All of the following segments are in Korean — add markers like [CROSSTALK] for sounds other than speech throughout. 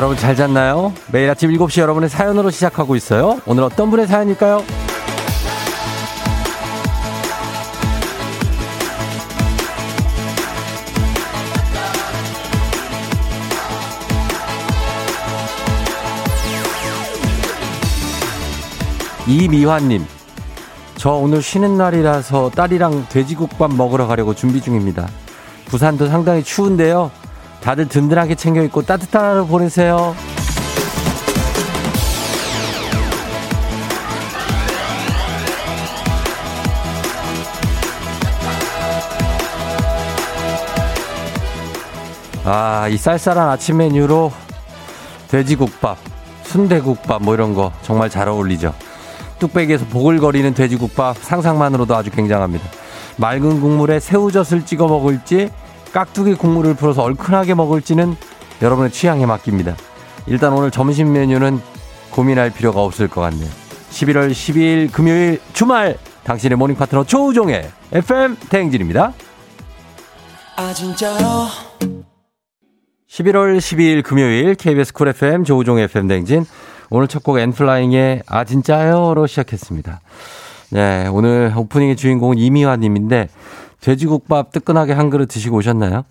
여러분 잘 잤나요? 매일 아침 7시 여러분의 사연으로 시작하고 있어요. 오늘 어떤 분의 사연일까요? 이미화님, 저 오늘 쉬는 날이라서 딸이랑 돼지국밥 먹으러 가려고 준비 중입니다. 부산도 상당히 추운데요. 다들 든든하게 챙겨 입고 따뜻한 하루 보내세요. 아, 이 쌀쌀한 아침 메뉴로 돼지국밥, 순대국밥 뭐 이런 거 정말 잘 어울리죠. 뚝배기에서 보글거리는 돼지국밥 상상만으로도 아주 굉장합니다. 맑은 국물에 새우젓을 찍어 먹을지 깍두기 국물을 풀어서 얼큰하게 먹을지는 여러분의 취향에 맡깁니다. 일단 오늘 점심 메뉴는 고민할 필요가 없을 것 같네요. 11월 12일 금요일 주말 당신의 모닝 파트너 조우종의 FM 대행진입니다. 아 진짜요? 11월 12일 금요일 KBS 쿨 FM 조우종의 FM 대행진 오늘 첫 곡 엔플라잉의 아 진짜요로 시작했습니다. 네, 오늘 오프닝의 주인공은 이미화 님인데 돼지국밥 뜨끈하게 한 그릇 드시고 오셨나요?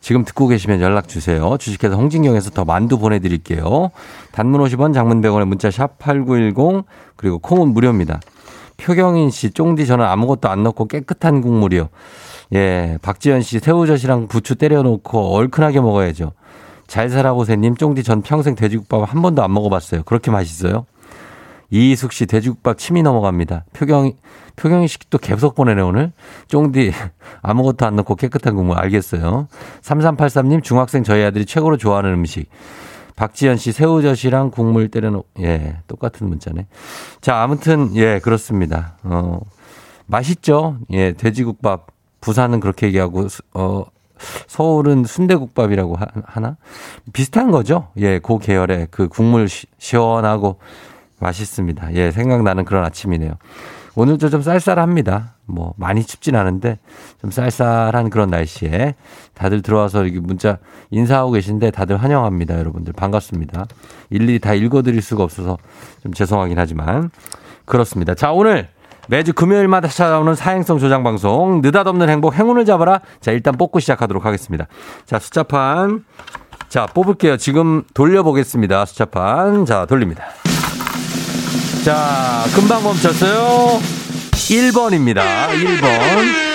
지금 듣고 계시면 연락 주세요. 주식회사 홍진경에서 더 만두 보내드릴게요. 단문 50원, 장문 100원에 문자 샵 8910 그리고 콩은 무료입니다. 표경인 씨, 쫑디 저는 아무것도 안 넣고 깨끗한 국물이요. 예, 박지현 씨 새우젓이랑 부추 때려놓고 얼큰하게 먹어야죠. 잘 살아보세님, 쫑디 전 평생 돼지국밥 한 번도 안 먹어봤어요. 그렇게 맛있어요? 이희숙 씨 돼지국밥 침이 넘어갑니다. 표경, 표경이 씨또 계속 보내네, 오늘. 쫑디, [LAUGHS] 아무것도 안 넣고 깨끗한 국물 알겠어요. 3383님, 중학생 저희 아들이 최고로 좋아하는 음식. 박지현 씨 새우젓이랑 국물 때려놓, 예, 똑같은 문자네. 자, 아무튼, 예, 그렇습니다. 어, 맛있죠? 예, 돼지국밥. 부산은 그렇게 얘기하고, 어, 서울은 순대국밥이라고 하나? 비슷한 거죠? 예, 그 계열의 그 국물 시원하고 맛있습니다. 예, 생각나는 그런 아침이네요. 오늘도 좀 쌀쌀합니다. 뭐, 많이 춥진 않은데, 좀 쌀쌀한 그런 날씨에 다들 들어와서 이렇게 문자 인사하고 계신데 다들 환영합니다. 여러분들. 반갑습니다. 일일이 다 읽어드릴 수가 없어서 좀 죄송하긴 하지만. 그렇습니다. 자, 오늘 매주 금요일마다 찾아오는 사행성 조장 방송, 느닷없는 행복, 행운을 잡아라. 자, 일단 뽑고 시작하도록 하겠습니다. 자, 숫자판. 자, 뽑을게요. 지금 돌려보겠습니다. 숫자판. 자, 돌립니다. 자, 금방 멈췄어요. 1번입니다. 1번.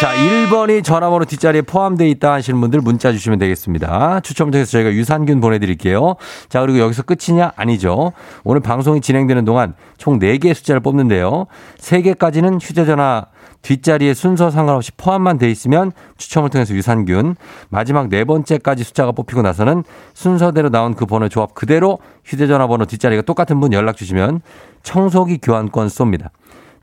자, 1번이 전화번호 뒷자리에 포함되어 있다 하시는 분들 문자 주시면 되겠습니다. 추첨 통해서 저희가 유산균 보내드릴게요. 자, 그리고 여기서 끝이냐? 아니죠. 오늘 방송이 진행되는 동안 총 4개의 숫자를 뽑는데요. 3개까지는 휴대전화 뒷자리에 순서 상관없이 포함만 돼 있으면 추첨을 통해서 유산균, 마지막 네 번째까지 숫자가 뽑히고 나서는 순서대로 나온 그 번호 조합 그대로 휴대전화 번호 뒷자리가 똑같은 분 연락 주시면 청소기 교환권 쏩니다.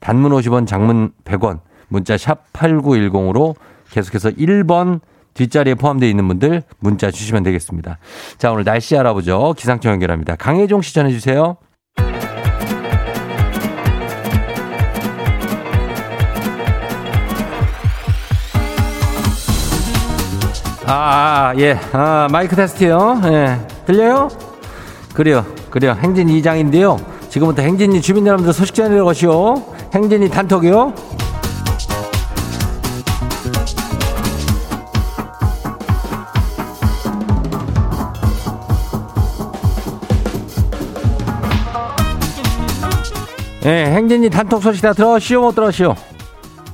단문 50원, 장문 100원, 문자 샵 8910으로 계속해서 1번 뒷자리에 포함되어 있는 분들 문자 주시면 되겠습니다. 자, 오늘 날씨 알아보죠. 기상청 연결합니다. 강혜종 시 전해 주세요. 아, 아, 예. 아, 마이크 테스트요. 예. 들려요? 그래요. 그래요. 행진 2장인데요. 지금부터 행진이 주민 여러분들 소식 전해드려 가시오. 행진이 단톡이요. 예, 행진이 단톡 소식 다 들었시오? 못 들었시오?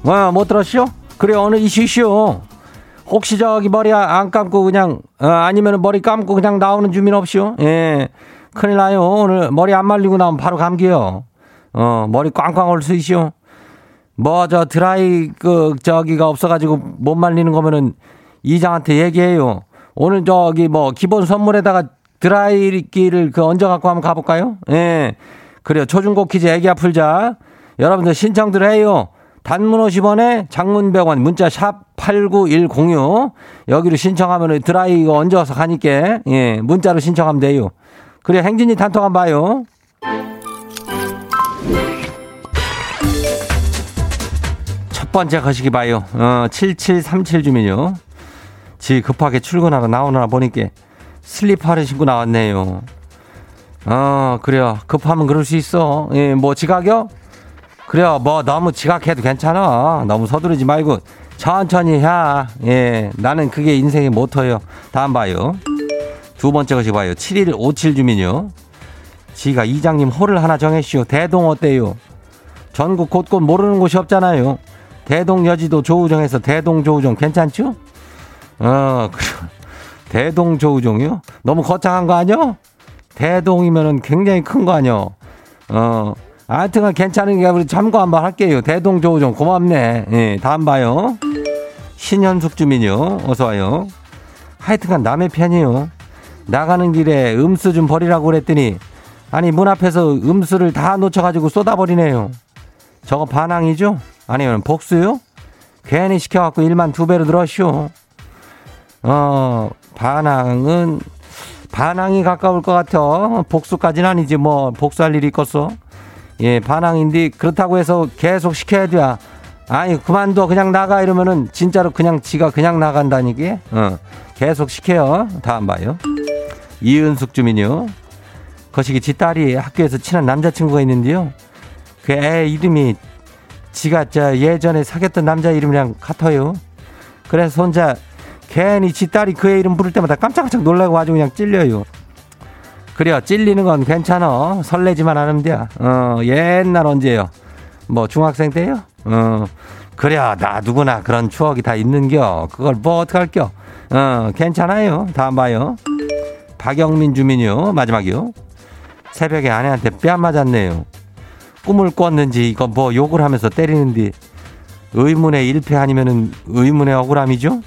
와, 못 들었시오? 그래, 어느 이슈시오? 혹시 저기 머리 안 감고 그냥, 어, 아니면 머리 감고 그냥 나오는 주민 없시오? 예, 큰일 나요. 오늘 머리 안 말리고 나오면 바로 감기요. 어, 머리 꽝꽝 올 수 있시오? 뭐, 저 드라이, 그, 저기가 없어가지고 못 말리는 거면은 이장한테 얘기해요. 오늘 저기 뭐, 기본 선물에다가 드라이기를 그 얹어 갖고 한번 가볼까요? 예. 그래요. 초중고 퀴즈 애기야 풀자. 여러분들 신청들 해요. 단문 50원에 장문 100원 문자 샵 8910요. 여기로 신청하면 드라이 이거 얹어서 가니까 예, 문자로 신청하면 돼요. 그래 행진이 단톡 한번 봐요. 첫 번째 거시기 봐요. 어, 7737 주민요. 지 급하게 출근하러 나오느라 보니까 슬리퍼를 신고 나왔네요. 어, 그래요. 급하면 그럴 수 있어. 예, 뭐 지각이요? 그래요. 뭐 너무 지각해도 괜찮아. 너무 서두르지 말고 천천히 해. 예, 나는 그게 인생의 모토예요. 다음 봐요. 두 번째 것이 봐요. 7157 주민요. 지가 이장님 홀을 하나 정했시오. 대동 어때요? 전국 곳곳 모르는 곳이 없잖아요. 대동 여지도 조우정에서 대동 조우정 괜찮죠? 어, 대동 조우종이요? 너무 거창한 거 아니요? 대동이면은 굉장히 큰 거 아니요? 어, 괜찮은 게 우리 참고 한번 할게요. 대동 조우종 고맙네. 예, 다음 봐요. 신현숙 주민요. 어서 와요. 하여튼간 남의 편이요. 나가는 길에 음수 좀 버리라고 그랬더니 아니 문 앞에서 음수를 다 놓쳐가지고 쏟아버리네요. 저거 반항이죠? 아니면 복수요? 괜히 시켜갖고 일만 두 배로 늘었쇼. 어, 반항은, 반항이 가까울 것 같아. 복수까지는 아니지, 뭐, 복수할 일이 있겠어. 예, 반항인데, 그렇다고 해서 계속 시켜야 돼. 아니, 그만둬. 그냥 나가. 이러면은, 진짜로 그냥 지가 그냥 나간다니까? 어, 계속 시켜요. 다음 봐요. 이은숙 주민요. 거시기 지 딸이 학교에서 친한 남자친구가 있는데요. 그 애 이름이 지가 저 예전에 사귀었던 남자 이름이랑 같아요. 그래서 혼자 괜히 지 딸이 그애 이름 부를 때마다 깜짝깜짝 놀라고 아주 그냥 찔려요. 그래요. 찔리는 건 괜찮아. 설레지만 않으면 돼. 어, 옛날 언제요? 뭐 중학생 때요? 어, 그래요. 나 누구나 그런 추억이 다 있는겨. 그걸 뭐 어떡할겨? 어, 괜찮아요. 다음 봐요. 박영민 주민이요. 마지막이요. 새벽에 아내한테 뺨 맞았네요. 꿈을 꿨는지 이거 뭐 욕을 하면서 때리는데 의문의 일패 아니면은 의문의 억울함이죠?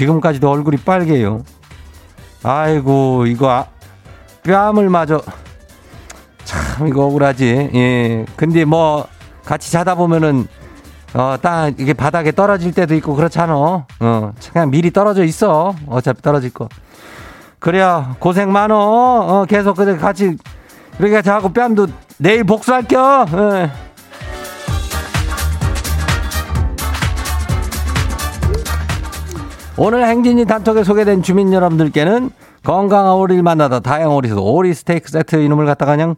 지금까지도 얼굴이 빨개요. 아이고 이거 아, 뺨을 맞아 참 이거 억울하지. 예. 근데 뭐 같이 자다 보면은 어 딱 이게 바닥에 떨어질 때도 있고 그렇잖아. 어 그냥 미리 떨어져 있어. 어차피 떨어질 거. 그래야 고생 많어. 어 계속 그래 같이 그러니까 자꾸 뺨도 내일 복수할게요. 예. 오늘 행진이 단톡에 소개된 주민 여러분들께는 건강한 오리를 만나다 다양한 오리에서 오리 스테이크 세트 이름을 갖다가 그냥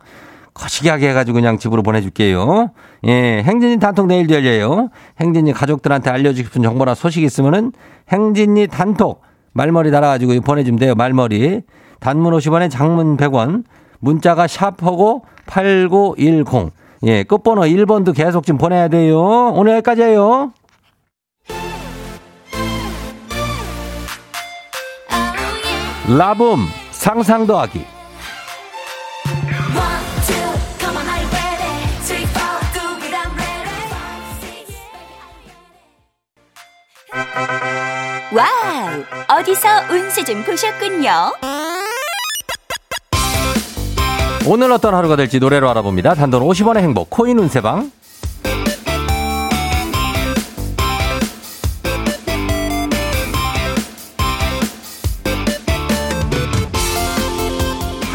거시기하게 해가지고 그냥 집으로 보내줄게요. 예, 행진이 단톡 내일도 열려요. 행진이 가족들한테 알려주고 싶은 정보나 소식 있으면은 행진이 단톡 말머리 달아가지고 보내주면 돼요. 말머리. 단문 50원에 장문 100원. 문자가 샵하고 8910. 예, 끝번호 1번도 계속 좀 보내야 돼요. 오늘 여기까지예요. 라붐 상상 더하기 와우! 어디서 운세 좀 보셨군요. 오늘 어떤 하루가 될지 노래로 알아봅니다. 단돈 50원의 행복 코인 운세방.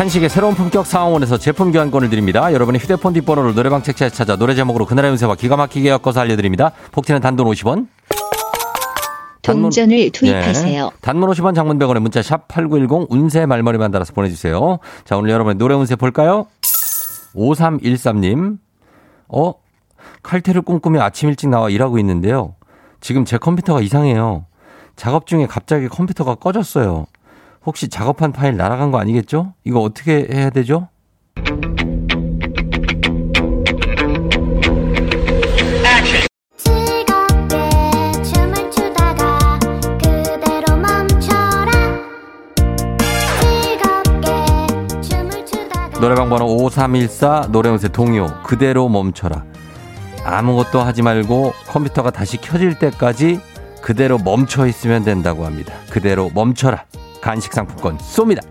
한식의 새로운 품격 사옹원에서 제품 교환권을 드립니다. 여러분의 휴대폰 뒷번호를 노래방 책자에 찾아 노래 제목으로 그날의 운세와 기가 막히게 엮어서 알려드립니다. 복채는 단돈 50원. 단문, 동전을 투입하세요. 네. 단문 50원 장문 100원에 문자 샵 8910 운세 말머리만 달아서 보내주세요. 자, 오늘 여러분의 노래 운세 볼까요? 5313님. 어? 칼퇴를 꿈꾸며 아침 일찍 나와 일하고 있는데요. 지금 제 컴퓨터가 이상해요. 작업 중에 갑자기 컴퓨터가 꺼졌어요. 혹시 작업한 파일 날아간 거 아니겠죠? 이거 어떻게 해야 되죠? 노래방 번호 5314 노래운세 동요 그대로 멈춰라. 아무것도 하지 말고 컴퓨터가 다시 켜질 때까지 그대로 멈춰 있으면 된다고 합니다. 그대로 멈춰라. 간식 상품권 쏩니다.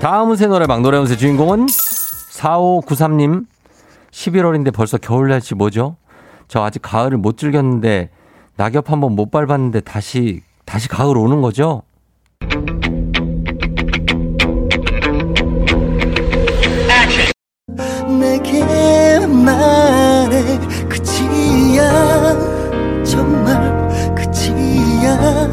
다음 운세 노래방 노래운세 주인공은 4593님 11월인데 벌써 겨울 날씨 뭐죠? 저 아직 가을을 못 즐겼는데 낙엽 한번 못 밟았는데 다시 다시 가을 오는 거죠? 내게 말해 그치야. 정말 그치야.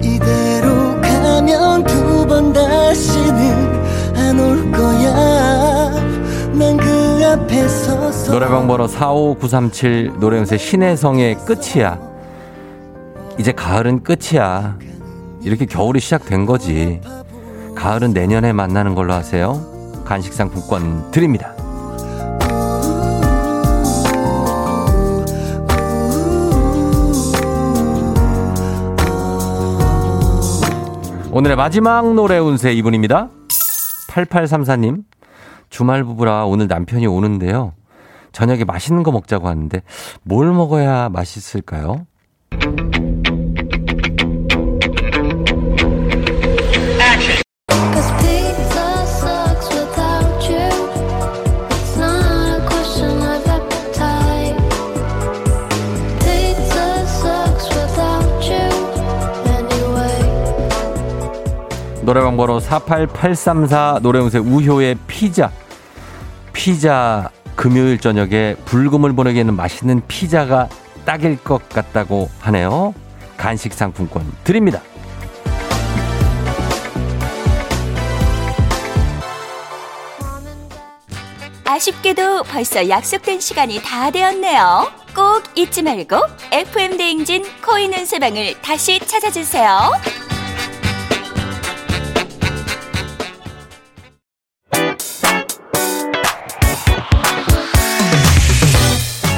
이대로 가면 두 번 다시는 안 올 거야. 난 그 앞에 서서 노래방 번호 45937 노래음새 신혜성의 끝이야. 이제 가을은 끝이야. 이렇게 겨울이 시작된 거지. 가을은 내년에 만나는 걸로 하세요. 간식상 복권 드립니다. 오늘의 마지막 노래 운세 이분입니다. 8834님. 주말 부부라 오늘 남편이 오는데요. 저녁에 맛있는 거 먹자고 하는데 뭘 먹어야 맛있을까요? 노래방 번호 48834 노래운세 우효의 피자. 피자 금요일 저녁에 불금을 보내기에는 맛있는 피자가 딱일 것 같다고 하네요. 간식 상품권 드립니다. 아쉽게도 벌써 약속된 시간이 다 되었네요. 꼭 잊지 말고 FM 대행진 코인 은세방을 다시 찾아주세요.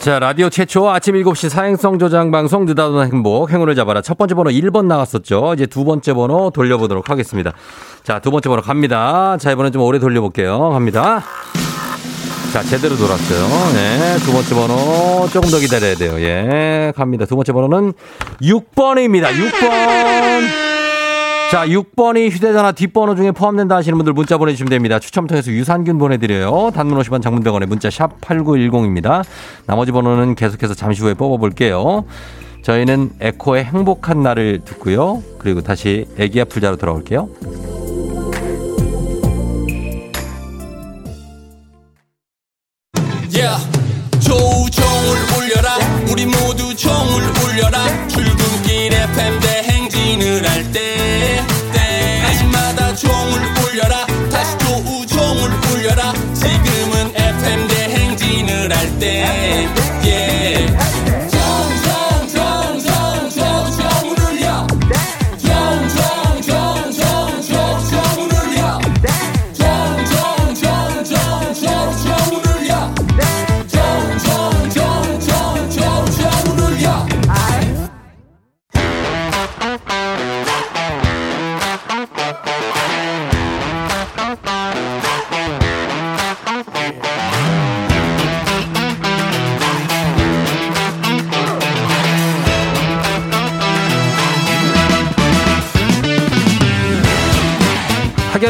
자, 라디오 최초 아침 7시 사행성 조장 방송 느다도나 행복 행운을 잡아라. 첫 번째 번호 1번 나왔었죠. 이제 두 번째 번호 돌려보도록 하겠습니다. 자, 두 번째 번호 갑니다. 자, 이번엔 좀 오래 돌려볼게요. 갑니다. 자, 제대로 돌았어요. 네, 두 번째 번호 조금 더 기다려야 돼요. 예, 갑니다. 두 번째 번호는 6번입니다. 6번. 자, 6번이 휴대전화 뒷번호 중에 포함된다 하시는 분들 문자 보내주시면 됩니다. 추첨 통해서 유산균 보내드려요. 단문 50원 장문병원에 문자 샵 8910입니다. 나머지 번호는 계속해서 잠시 후에 뽑아볼게요. 저희는 에코의 행복한 날을 듣고요. 그리고 다시 애기야 풀자로 돌아올게요. 우리 모두 종을 울려라 출근길 FM 대행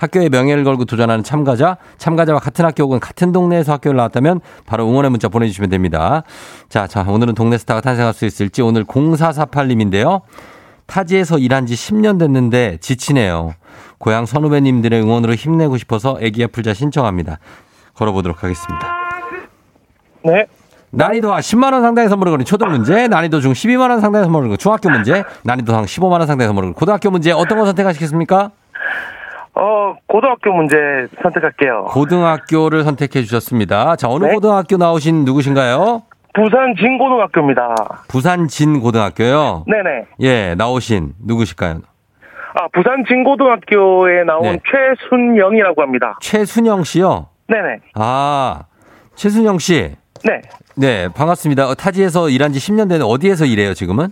학교의 명예를 걸고 도전하는 참가자, 참가자와 같은 학교 혹은 같은 동네에서 학교를 나왔다면 바로 응원의 문자 보내주시면 됩니다. 자, 자, 오늘은 동네 스타가 탄생할 수 있을지 오늘 0448님인데요. 타지에서 일한 지 10년 됐는데 지치네요. 고향 선후배님들의 응원으로 힘내고 싶어서 애기야 풀자 신청합니다. 걸어보도록 하겠습니다. 네. 난이도 하 10만 원 상당의 선물을 거는 초등 문제, 난이도 중 12만 원 상당의 선물을 거는 중학교 문제, 난이도 상 15만 원 상당의 선물을 거는 고등학교 문제 어떤 거 선택하시겠습니까? 어, 고등학교 문제 선택할게요. 고등학교를 선택해 주셨습니다. 자, 어느 네. 고등학교 나오신 누구신가요? 부산 진고등학교입니다. 부산 진고등학교요. 네네. 예, 나오신 누구실까요? 아, 부산 진고등학교에 나온 네. 최순영이라고 합니다. 최순영 씨요. 네네. 아, 최순영 씨. 네. 네, 반갑습니다. 어, 타지에서 일한 지 10년 되는 어디에서 일해요, 지금은?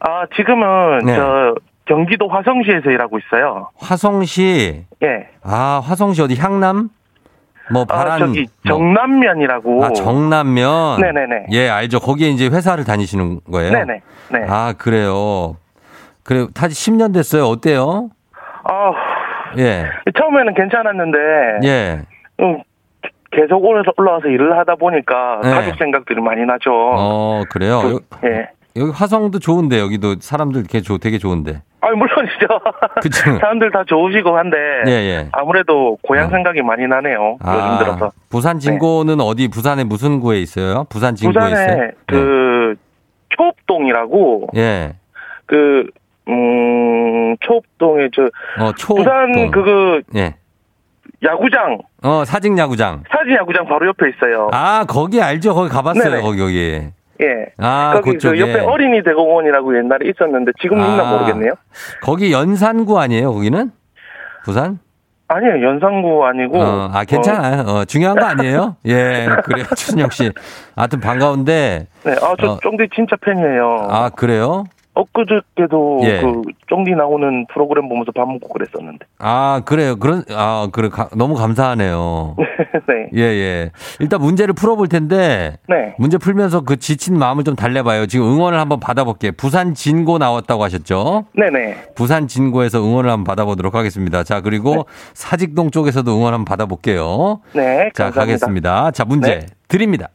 아, 지금은 네. 저 경기도 화성시에서 일하고 있어요. 화성시. 예. 아, 화성시 어디 향남? 뭐 아, 바란 저기 뭐. 정남면이라고. 아, 정남면. 네네네. 예, 알죠. 거기에 이제 회사를 다니시는 거예요. 네네. 네. 아, 그래요. 그래, 타지 10년 됐어요. 어때요? 아, 예. 처음에는 괜찮았는데 예. 음, 계속 올라와서 일을 하다 보니까 네. 가족 생각들이 많이 나죠. 어, 그래요. 그, 여- 예. 여기 화성도 좋은데, 여기도 사람들 되게, 좋, 되게 좋은데. 아, 물론이죠. [LAUGHS] 그쵸. 사람들 다 좋으시고 한데 예, 예. 아무래도 고향 어. 생각이 많이 나네요. 요즘 들어서. 부산 진고는 어디, 부산의 무슨 구에 있어요? 부산 진고에 부산에 있어요? 그 초읍동이라고 예. 그 음, 초읍동에 저 어, 초. 부산 그거 예. 야구장 어, 사직 야구장. 사진 야구장 바로 옆에 있어요. 아, 거기 알죠? 거기 가봤어요, 네네. 거기, 거기. 예. 아, 거기 그쪽에. 그 옆에 어린이 대공원이라고 옛날에 있었는데 지금 있나 아. 모르겠네요. 거기 연산구 아니에요, 거기는? 부산? 아니요 연산구 아니고. 어, 아, 괜찮아요. 어, 중요한 거 아니에요? 예, 그래요. [LAUGHS] 추진혁 씨. 하여튼 반가운데, 네, 아, 저 어. 쫑디 진짜 팬이에요. 아, 그래요? 엊그저께도 예. 그 쫑디 나오는 프로그램 보면서 밥 먹고 그랬었는데. 아, 그래요. 그런, 아, 그래. 가- 너무 감사하네요. [LAUGHS] 네. 예, 예. 일단 문제를 풀어볼 텐데, 네. 문제 풀면서 그 지친 마음을 좀 달래봐요. 지금 응원을 한번 받아볼게요. 부산 진고 나왔다고 하셨죠? 네네. 부산 진고에서 응원을 한번 받아보도록 하겠습니다. 자, 그리고 사직동 쪽에서도 응원 한번 받아볼게요. 네. 자, 감사합니다. 가겠습니다. 자, 문제 네. 드립니다.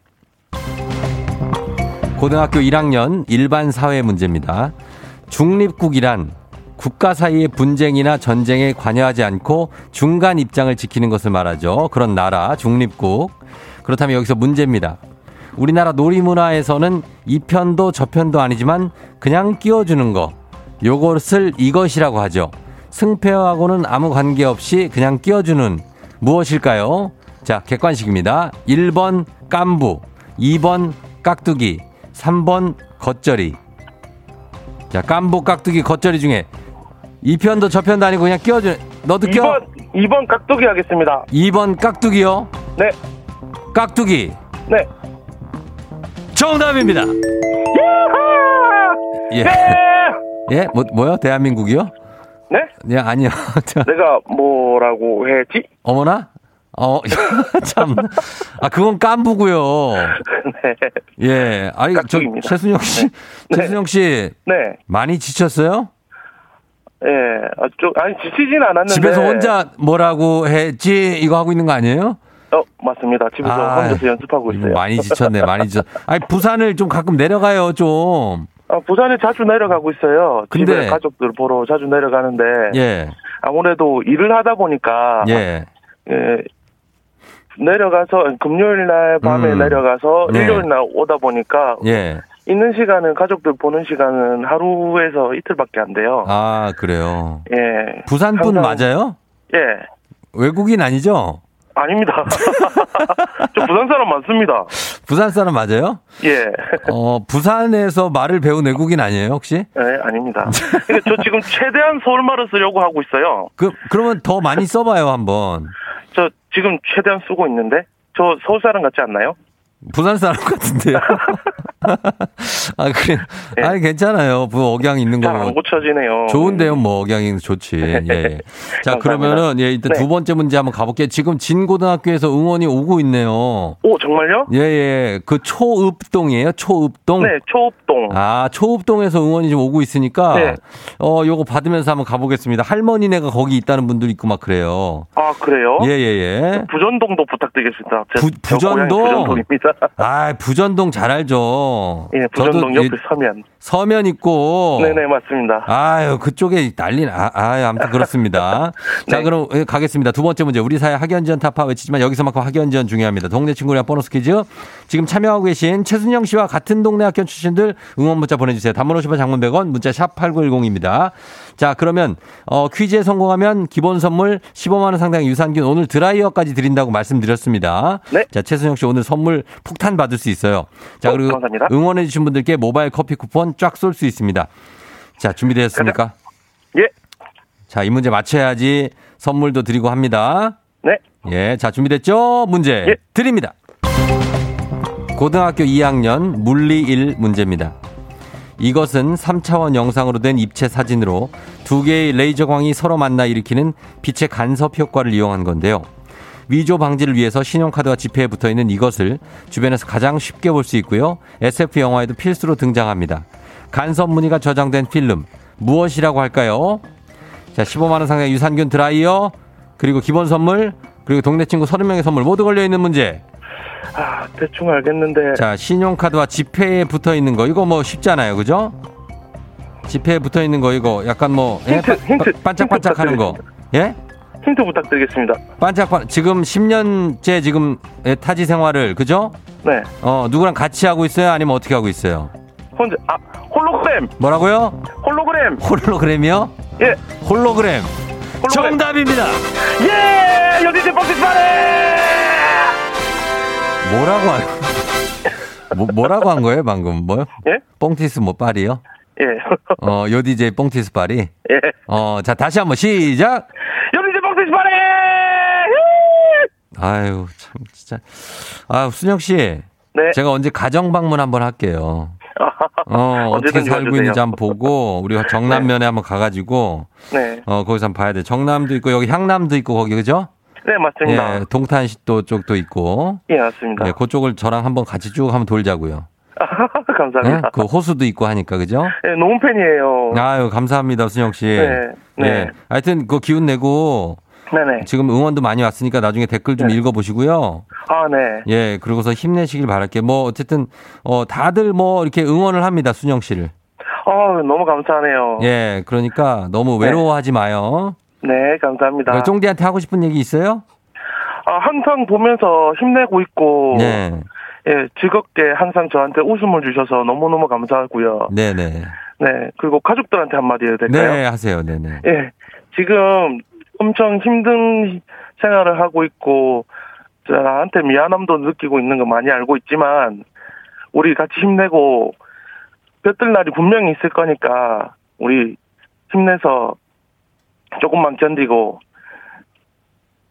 고등학교 1학년 일반 사회 문제입니다. 중립국이란 국가 사이의 분쟁이나 전쟁에 관여하지 않고 중간 입장을 지키는 것을 말하죠. 그런 나라, 중립국. 그렇다면 여기서 문제입니다. 우리나라 놀이문화에서는 이 편도 저 편도 아니지만 그냥 끼워주는 거. 요것을 이것이라고 하죠. 승패하고는 아무 관계없이 그냥 끼워주는 무엇일까요? 자, 객관식입니다. 1번 깐부, 2번 깍두기, 3번 겉절이. 자, 깐부, 깍두기, 겉절이 중에 이 편도 저 편도 아니고 그냥 끼워주는, 너도 껴? 2번, 2번 깍두기 하겠습니다. 2번 깍두기요? 네. 깍두기. 네. 정답입니다. 예. 네! 예? 뭐, 뭐요? 대한민국이요? 네? 예, 아니요. 저, [LAUGHS] 내가 뭐라고 했지? 어머나? 어, [LAUGHS] 참. 아, 그건 깐부고요. 네. 예. 아니, 저, 깍두기입니다. 최순영 씨. 네. 최순영 씨, 네. 많이 지쳤어요? 예. 아, 좀, 아니, 지치진 않았는데. 집에서 혼자 뭐라고 했지? 이거 하고 있는 거 아니에요? 어, 맞습니다. 집에서 아, 혼자서 연습하고 있어요. 많이 지쳤네, 많이 지쳤. 아니, 부산을 좀 가끔 내려가요, 좀. 아, 부산에 자주 내려가고 있어요. 근데- 집에 가족들 보러 자주 내려가는데. 예, 아무래도 일을 하다 보니까. 예. 예, 내려가서 금요일 날 밤에 음. 내려가서 네. 일요일 날 오다 보니까 예. 있는 시간은 가족들 보는 시간은 하루에서 이틀밖에 안 돼요. 아, 그래요. 예. 부산 분 맞아요? 예. 외국인 아니죠? 아닙니다. [LAUGHS] 저 부산 사람 많습니다. 부산 사람 맞아요? 예. 어, 부산에서 말을 배운 외국인 아니에요, 혹시? 예, 아닙니다. 근데 저 지금 최대한 서울말을 쓰려고 하고 있어요. 그, 그러면 더 많이 써봐요, 한번. 저 지금 최대한 쓰고 있는데 저 서울 사람 같지 않나요? 부산 사람 같은데요. [LAUGHS] [LAUGHS] 아, 그래. 예. 아니, 괜찮아요. 그 억양 있는 거. 잘안 고쳐지네요. 좋은데요, 뭐, 억양이 좋지. 예. 예. 자. 그러면은, 예, 일단 네. 두 번째 문제 한번 가볼게요. 지금 진고등학교에서 응원이 오고 있네요. 오, 정말요? 예, 예. 그 초읍동이에요? 초읍동? 네, 초읍동. 아, 초읍동에서 응원이 좀 오고 있으니까, 네. 어, 요거 받으면서 한번 가보겠습니다. 할머니네가 거기 있다는 분들 있고 막 그래요. 아, 그래요? 예, 예, 예. 부전동도 부탁드리겠습니다. 제- 부- 부전동? 부전동입니다. 아, 부전동 잘 알죠. 예, 저도 옆에 예, 서면. 서면 있고. 네네, 맞습니다. 아유, 그쪽에 난리, 아, 아 아무튼 그렇습니다. [LAUGHS] 자, 네. 그럼 예, 가겠습니다. 두 번째 문제. 우리 사회 학연지원 타파 외치지만 여기서만큼 학연지원 중요합니다. 동네 친구랑 보너스 퀴즈. 지금 참여하고 계신 최순영 씨와 같은 동네 학교 출신들 응원 문자 보내주세요. 단문 50원 장문 100원, 문자 샵 8910입니다. 자, 그러면, 어, 퀴즈에 성공하면 기본 선물 15만 원 상당의 유산균 오늘 드라이어까지 드린다고 말씀드렸습니다. 네. 자, 최순영 씨 오늘 선물 폭탄 받을 수 있어요. 자, 어, 그리고 감사합니다. 응원해주신 분들께 모바일 커피 쿠폰 쫙 쏠 수 있습니다. 자, 준비되셨습니까? 예, 자, 이 문제 맞춰야지 선물도 드리고 합니다. 네. 예, 자, 준비됐죠? 문제 예. 드립니다. 고등학교 2학년 물리 1 문제입니다. 이것은 3차원 영상으로 된 입체 사진으로 두 개의 레이저 광이 서로 만나 일으키는 빛의 간섭 효과를 이용한 건데요. 위조 방지를 위해서 신용카드와 지폐에 붙어 있는 이것을 주변에서 가장 쉽게 볼 수 있고요. SF 영화에도 필수로 등장합니다. 간섭 무늬가 저장된 필름 무엇이라고 할까요? 자, 15만 원 상당의 유산균 드라이어 그리고 기본 선물 그리고 동네 친구 30명의 선물 모두 걸려 있는 문제. 아, 대충 알겠는데. 자, 신용카드와 지폐에 붙어 있는 거 이거 뭐 쉽잖아요. 그죠? 지폐에 붙어 있는 거 이거 약간 뭐 예? 힌트, 바- 힌트, 바- 반짝반짝 하는 거. 예? 힌트 부탁드리겠습니다. 반짝반 지금 10년째 지금 예, 타지 생활을 그죠? 네. 어, 누구랑 같이 하고 있어요? 아니면 어떻게 하고 있어요? 혼자, 아, 홀로그램! 뭐라고요? 홀로그램! 홀로그램이요? 예, 홀로그램. 홀로그램. 정답입니다. 예! 여기 제 버스 빠래! 뭐라고 한 뭐, 뭐라고 한 거예요, 방금? 뭐요? 예? 뽕티스 뭐 빨이요? 예. 어, 요디제이 뽕티스 빨이? 예. 어, 자, 다시 한번 시작! 여기 제 버스 빠래! 아유, 참, 진짜. 아, 순영 씨. 네. 제가 언제 가정 방문 한번 할게요. 어, [LAUGHS] 어떻게 살고 와주세요. 있는지 한번 보고, 우리 정남면에 한번 가가지고, 네. 어, 거기서 한번 봐야 돼. 정남도 있고, 여기 향남도 있고, 거기, 그죠? 네, 맞습니다. 예, 동탄시도 쪽도 있고, 예, 맞습니다. 예, 그쪽을 저랑 한번 같이 쭉 한번 돌자고요. [LAUGHS] 예? 감사합니다. 그 호수도 있고 하니까, 그죠? 예, 너무 팬이에요. 아유, 감사합니다, 순영 씨. 네, 네. 예. 하여튼, 그 기운 내고, 네네. 지금 응원도 많이 왔으니까 나중에 댓글 좀 네. 읽어보시고요. 아, 네. 예, 그러고서 힘내시길 바랄게요. 뭐, 어쨌든, 어, 다들 뭐, 이렇게 응원을 합니다, 순영 씨를. 아, 너무 감사하네요. 예, 그러니까 너무 외로워하지 마요. 네, 감사합니다. 그 쫑디한테 하고 싶은 얘기 있어요? 아, 항상 보면서 힘내고 있고, 네. 예, 즐겁게 항상 저한테 웃음을 주셔서 너무너무 감사하고요. 네네. 네, 그리고 가족들한테 한마디 해도 될까요? 네, 하세요. 네네. 예, 지금 엄청 힘든 생활을 하고 있고, 저 나한테 미안함도 느끼고 있는 거 많이 알고 있지만, 우리 같이 힘내고, 볕들 날이 분명히 있을 거니까, 우리 힘내서 조금만 견디고,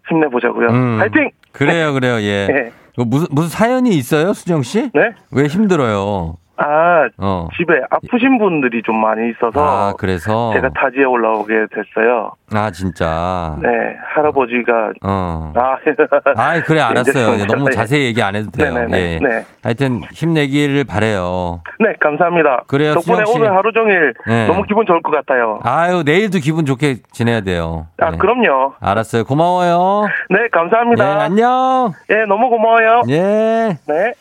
힘내보자고요. 음. 파이팅! 그래요, 그래요. 예. [LAUGHS] 예. 그 무슨, 무슨 사연이 있어요, 수정 씨? 네? 왜 힘들어요? 아, 어. 집에 아프신 분들이 좀 많이 있어서, 아, 그래서. 제가 타지에 올라오게 됐어요. 아, 진짜. 네, 할아버지가, 어. 아, [LAUGHS] 아, 그래, 알았어요. 너무 네. 자세히 얘기 안 해도 돼요. 네네네. 예. 네. 하여튼 힘내기를 바래요. 네, 감사합니다. 그래요, 덕분에. 오늘 하루 종일 네. 너무 기분 좋을 것 같아요. 아유, 내일도 기분 좋게 지내야 돼요. 아, 네. 그럼요. 알았어요. 고마워요. 네, 네, 감사합니다. 안녕. 예, 너무 고마워요. 예. 네.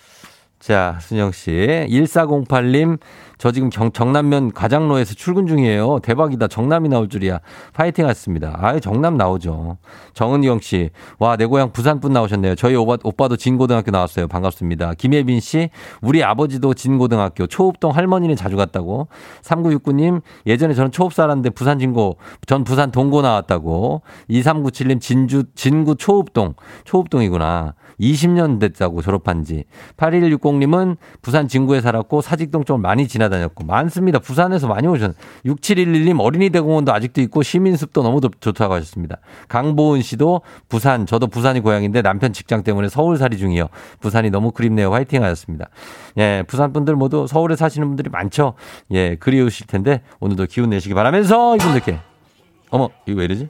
자, 순영 씨. 1408님, 저 지금 경, 정남면 가장로에서 출근 중이에요. 대박이다. 정남이 나올 줄이야. 파이팅 하셨습니다. 아유, 정남 나오죠. 정은경 씨. 와, 내 고향 부산 분 나오셨네요. 저희 오빠, 오빠도 진고등학교 나왔어요. 반갑습니다. 김예빈 씨. 우리 아버지도 진고등학교. 초읍동 할머니는 자주 갔다고. 3969님. 예전에 저는 초읍 살았는데 부산 진고, 전 부산 동고 나왔다고. 2397님. 진주, 진구 초읍동. 초읍동이구나. 20년 됐다고 졸업한 지. 8160님은 부산 진구에 살았고 사직동 쪽을 많이 지나다 날아다녔고 많습니다. 부산에서 많이 오셨. 6711님 어린이 대공원도 아직도 있고 시민숲도 너무 좋- 좋다고 하셨습니다. 강보은 씨도 부산 저도 부산이 고향인데 남편 직장 때문에 서울살이 중이요. 부산이 너무 그립네요. 화이팅 하셨습니다. 예, 부산 분들 모두 서울에 사시는 분들이 많죠. 예, 그리우실 텐데 오늘도 기운 내시기 바라면서 이분들께 어머 이거 왜 이러지?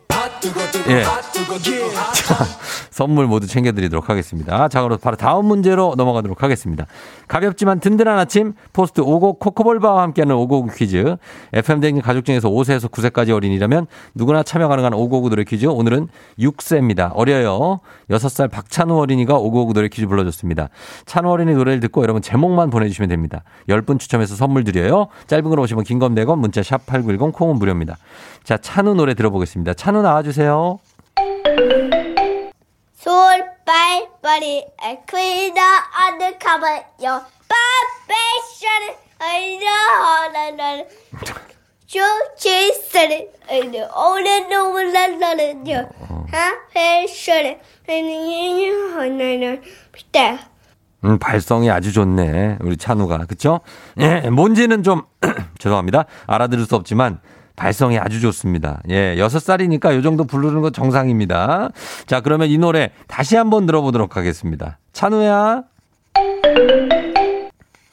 예. 자, 선물 모두 챙겨드리도록 하겠습니다. 자, 그럼 바로 다음 문제로 넘어가도록 하겠습니다. 가볍지만 든든한 아침, 포스트 오곡 코코볼바와 함께하는 오곡 퀴즈. FM대행진 가족 중에서 5세에서 9세까지 어린이라면 누구나 참여 가능한 오곡 노래 퀴즈. 오늘은 6세입니다. 어려요. 6살 박찬우 어린이가 오곡 노래 퀴즈 불러줬습니다. 찬우 어린이 노래를 듣고 여러분 제목만 보내주시면 됩니다. 10분 추첨해서 선물 드려요. 짧은 걸 오시면 긴건 100원, 문자 샵 8910, 콩은 무료입니다. 자, 찬우 노래 들어보겠습니다. 찬우 나와주세요. 솔빨빨이 에퀴나 아드카바 요 빠베샤를 아이나하나나는 쇼치스를 아이나 오래노물라라는요 하페샤를 아이나하나나 피타 음, 발성이 아주 좋네. 우리 찬우가. 그쵸? 예, 뭔지는 좀, [CLEARS THROAT] 죄송합니다. 알아들을 수 없지만, 발성이 아주 좋습니다. 예, 여섯 살이니까 요 정도 부르는 거 정상입니다. 자, 그러면 이 노래 다시 한번 들어보도록 하겠습니다. 찬우야.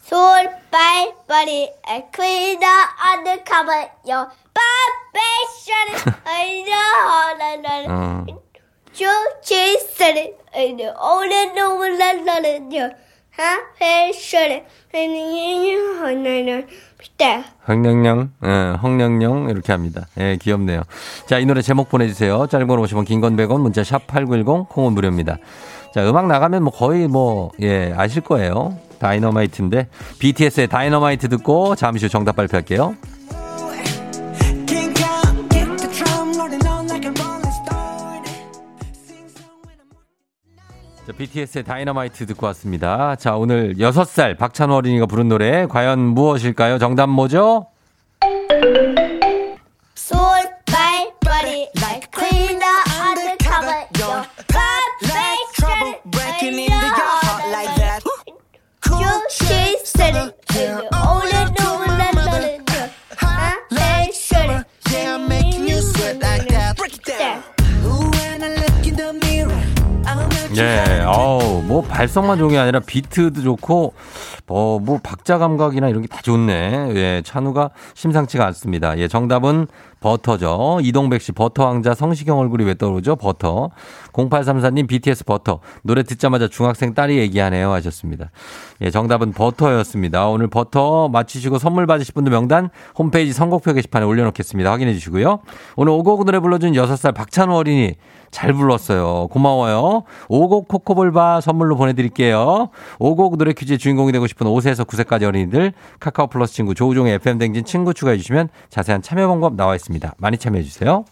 솔빨빨이 에퀴나 아드카바 요 빠베샤를 아이나하나나는 어, 쇼치스를 아이나 오래노물라라는요 하페샤를 아이나하나나 피타 헝령령, 예, 헝령령, 이렇게 합니다. 예, 귀엽네요. 자, 이 노래 제목 보내주세요. 짧은 건 50원, 긴 건 100원, 문자 샵 8910, 콩은 무료입니다. 자, 음악 나가면 뭐 거의 뭐, 예, 아실 거예요. 다이너마이트인데, BTS의 다이너마이트 듣고 잠시 후 정답 발표할게요. BTS의 다이너마이트 듣고 왔습니다. 자, 오늘 6살 박찬호 어린이가 부른 노래, 과연 무엇일까요? 정답 뭐죠? 예, 어우, 뭐 발성만 좋은 게 아니라 비트도 좋고, 어, 뭐 박자 감각이나 이런 게 다 좋네. 예, 찬우가 심상치가 않습니다. 예, 정답은 버터죠. 이동백 씨 버터 왕자 성시경 얼굴이 왜 떠오르죠? 버터. 0834님 BTS 버터. 노래 듣자마자 중학생 딸이 얘기하네요 하셨습니다. 예, 정답은 버터였습니다. 오늘 버터 맞히시고 선물 받으실 분들 명단 홈페이지 선곡표 게시판에 올려놓겠습니다. 확인해 주시고요. 오늘 오곡 노래 불러준 6살 박찬우 어린이 잘 불렀어요. 고마워요. 오곡 코코볼바 선물로 보내드릴게요. 오곡 노래 퀴즈의 주인공이 되고 싶은 5세에서 9세까지 어린이들 카카오 플러스 친구 조우종의 FM 댕진 친구 추가해 주시면 자세한 참여 방법 나와 있습니다. 많이 참여해 주세요.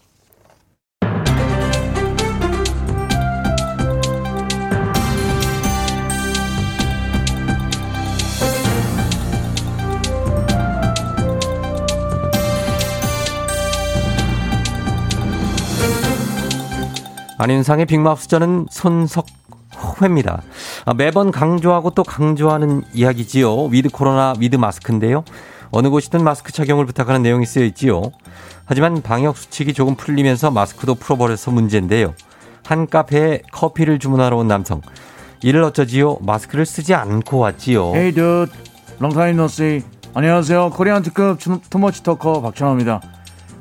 안윤상의 빅마우스 저는 손석회입니다. 아, 매번 강조하고 또 강조하는 이야기지요. with 코로나 with 마스크인데요. 어느 곳이든 마스크 착용을 부탁하는 내용이 쓰여 있지요. 하지만 방역 수칙이 조금 풀리면서 마스크도 풀어버려서 문제인데요. 한 카페에 커피를 주문하러 온 남성. 이를 어쩌지요? 마스크를 쓰지 않고 왔지요. Hey dude, long time no see. 안녕하세요. Korean 특급 too- too much talker 박찬호입니다.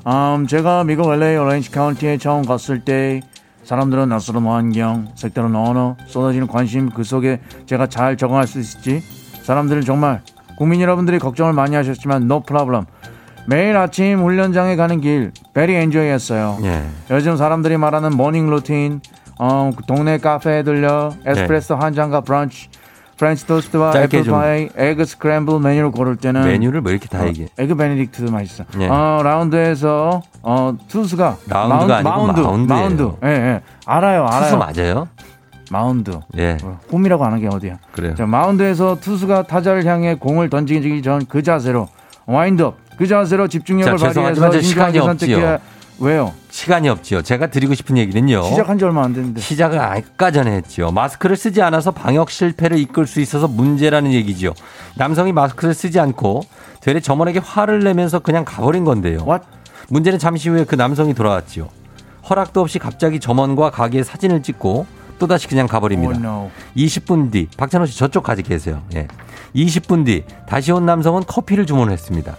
음, 제가 미국 LA 오렌지 카운티에 처음 갔을 때 사람들은 낯설은 환경, 색다른 언어, 쏟아지는 관심 그 속에 제가 잘 적응할 수 있을지 사람들은 정말 국민 여러분들이 걱정을 많이 하셨지만 no problem. 매일 아침 훈련장에 가는 길 very enjoy했어요. 예. 요즘 사람들이 말하는 morning routine, 어, 그 동네 카페에 들려 에스프레소 한 잔과 브런치, 프렌치 토스트와 네. 짧게 좀. 애플 파이, egg scramble 메뉴를 고를 때는 메뉴를 왜 이렇게 다 얘기해? egg benedict도 맛있어. 예. 어, 라운드에서 어, 투수가 라운드가 아니고 마운드, 마운드예요. 마운드. 예, 예. 알아요, 알아요. 투수 맞아요? 마운드. 예. 어, 홈이라고 하는 게 어디야? 그래요. 자, 마운드에서 투수가 타자를 향해 공을 던지기 전 그 자세로 와인드업 그 자세로 집중력을 자, 발휘해서 신중하게 선택해야. 왜요? 시간이 없지요. 제가 드리고 싶은 얘기는요. 시작한 지 얼마 안 됐는데. 시작을 아까 전에 했죠. 마스크를 쓰지 않아서 방역 실패를 이끌 수 있어서 문제라는 얘기죠. 남성이 마스크를 쓰지 않고 되레 점원에게 화를 내면서 그냥 가버린 건데요. What? 문제는 잠시 후에 그 남성이 돌아왔지요. 허락도 없이 갑자기 점원과 가게에 사진을 찍고 또다시 그냥 가버립니다. Oh, no. 20분 뒤 박찬호 씨 저쪽 가지 계세요. 예. 20분 뒤 다시 온 남성은 커피를 주문했습니다.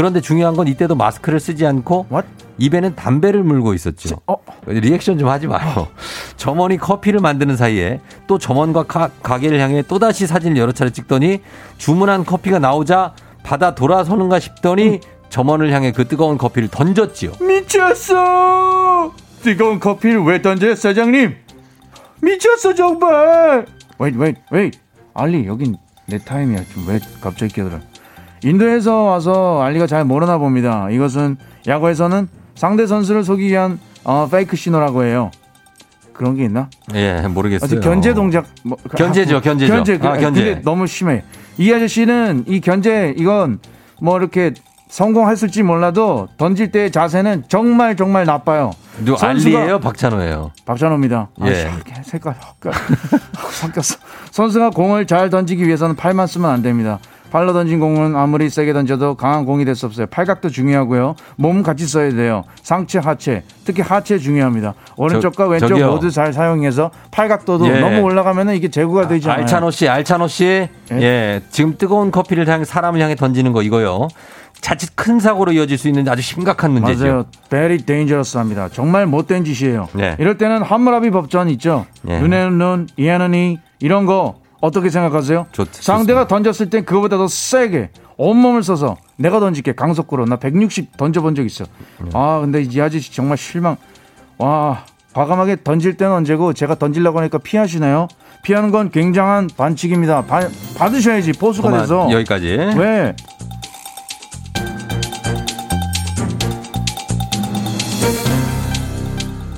그런데 중요한 건 이때도 마스크를 쓰지 않고 What? 입에는 담배를 물고 있었죠. 어? 리액션 좀 하지 마요. 점원이 커피를 만드는 사이에 또 점원과 가, 가게를 향해 또다시 사진을 여러 차례 찍더니 주문한 커피가 나오자 받아 돌아서는가 싶더니 점원을 향해 그 뜨거운 커피를 던졌지요. 미쳤어! 뜨거운 커피를 왜 던져요, 사장님? 미쳤어, 정말! wait, wait, wait. 알리, 여긴 내 타임이야. 좀왜 갑자기 끼어들어. 인도에서 와서 알리가 잘 모르나 봅니다. 이것은 야구에서는 상대 선수를 속이기 위한 어, 페이크 신호라고 해요. 그런 게 있나? 예, 모르겠어요. 견제 동작. 뭐, 견제죠, 아, 견제죠. 견제. 그, 아, 견제. 근데 너무 심해. 이 아저씨는 이 견제 이건 뭐 이렇게 성공했을지 몰라도 던질 때의 자세는 정말 정말 나빠요. 누 알리예요, 박찬호예요. 박찬호입니다. 예. 아, 씨, 색깔 헛갈. 섞였어. 선수가 공을 잘 던지기 위해서는 팔만 쓰면 안 됩니다. 팔로 던진 공은 아무리 세게 던져도 강한 공이 될 수 없어요. 팔각도 중요하고요. 몸 같이 써야 돼요. 상체, 하체, 특히 하체 중요합니다. 오른쪽과 왼쪽 저기요. 모두 잘 사용해서 팔각도도 예. 너무 올라가면 이게 제구가 되지 않아요. 알찬호 씨, 알찬호 씨. 예. 지금 뜨거운 커피를 향해 사람을 향해 던지는 거 이거요. 자칫 큰 사고로 이어질 수 있는 아주 심각한 문제죠. 맞아요. very dangerous 합니다. 정말 못된 짓이에요. 네. 이럴 때는 함무라비 법전 있죠. 네. 눈에는 눈, 이에는 이 이런 거 어떻게 생각하세요? 좋- 상대가 던졌을 땐 그거보다 더 세게 온몸을 써서 내가 던질게 강속구로 나 160 던져본 적 있어. 네. 아 근데 이 아저씨 정말 실망. 와 과감하게 던질 때는 언제고 제가 던지려고 하니까 피하시네요. 피하는 건 굉장한 반칙입니다. 바- 받으셔야지 보수가 돼서. 여기까지. 왜?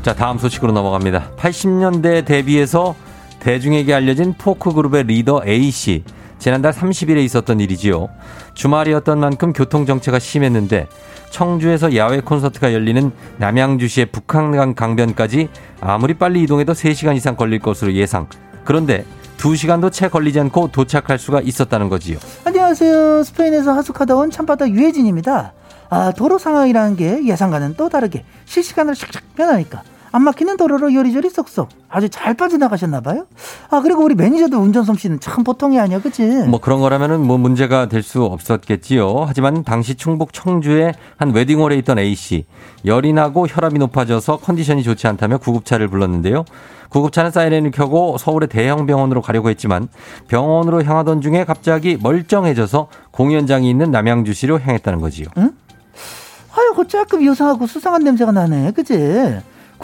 자, 다음 소식으로 넘어갑니다. 80년대 데뷔해서 대중에게 알려진 포크 그룹의 리더 A씨. 지난달 30일에 있었던 일이지요. 주말이었던 만큼 교통 정체가 심했는데 청주에서 야외 콘서트가 열리는 남양주시의 북한강 강변까지 아무리 빨리 이동해도 3시간 이상 걸릴 것으로 예상. 그런데 2시간도 채 걸리지 않고 도착할 수가 있었다는 거지요. 안녕하세요. 스페인에서 하숙하다 온 참바다 유혜진입니다. 아, 도로 상황이라는 게 예상과는 또 다르게 실시간으로 샥샥 변하니까 안 막히는 도로로 요리조리 쏙쏙 아주 잘 빠져나가셨나 봐요. 아, 그리고 우리 매니저도 운전 솜씨는 참 보통이 아니야, 그치? 뭐 그런 거라면은 뭐 문제가 될 수 없었겠지요. 하지만 당시 충북 청주의 한 웨딩홀에 있던 A 씨 열이 나고 혈압이 높아져서 컨디션이 좋지 않다며 구급차를 불렀는데요. 구급차는 사이렌을 켜고 서울의 대형 병원으로 가려고 했지만 병원으로 향하던 중에 갑자기 멀쩡해져서 공연장이 있는 남양주시로 향했다는 거지요. 아유, 그 조금 요상하고 수상한 냄새가 나네, 그치?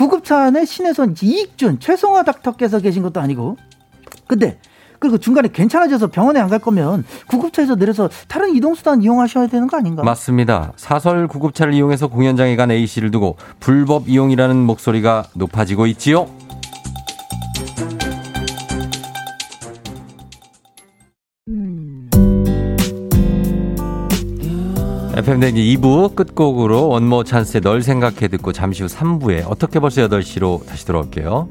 구급차 안에 신혜선 이익준, 최송화 닥터께서 계신 것도 아니고. 근데, 그리고 중간에 괜찮아져서 병원에 안 갈 거면 구급차에서 내려서 다른 이동수단 이용하셔야 되는 거 아닌가? 맞습니다. 사설 구급차를 이용해서 공연장에 간 A 씨를 두고 불법 이용이라는 목소리가 높아지고 있지요. FM 댕지 2부 끝곡으로 원모 찬스의 널 생각해 듣고 잠시 후 3부에 어떻게 벌써 8시로 다시 돌아올게요.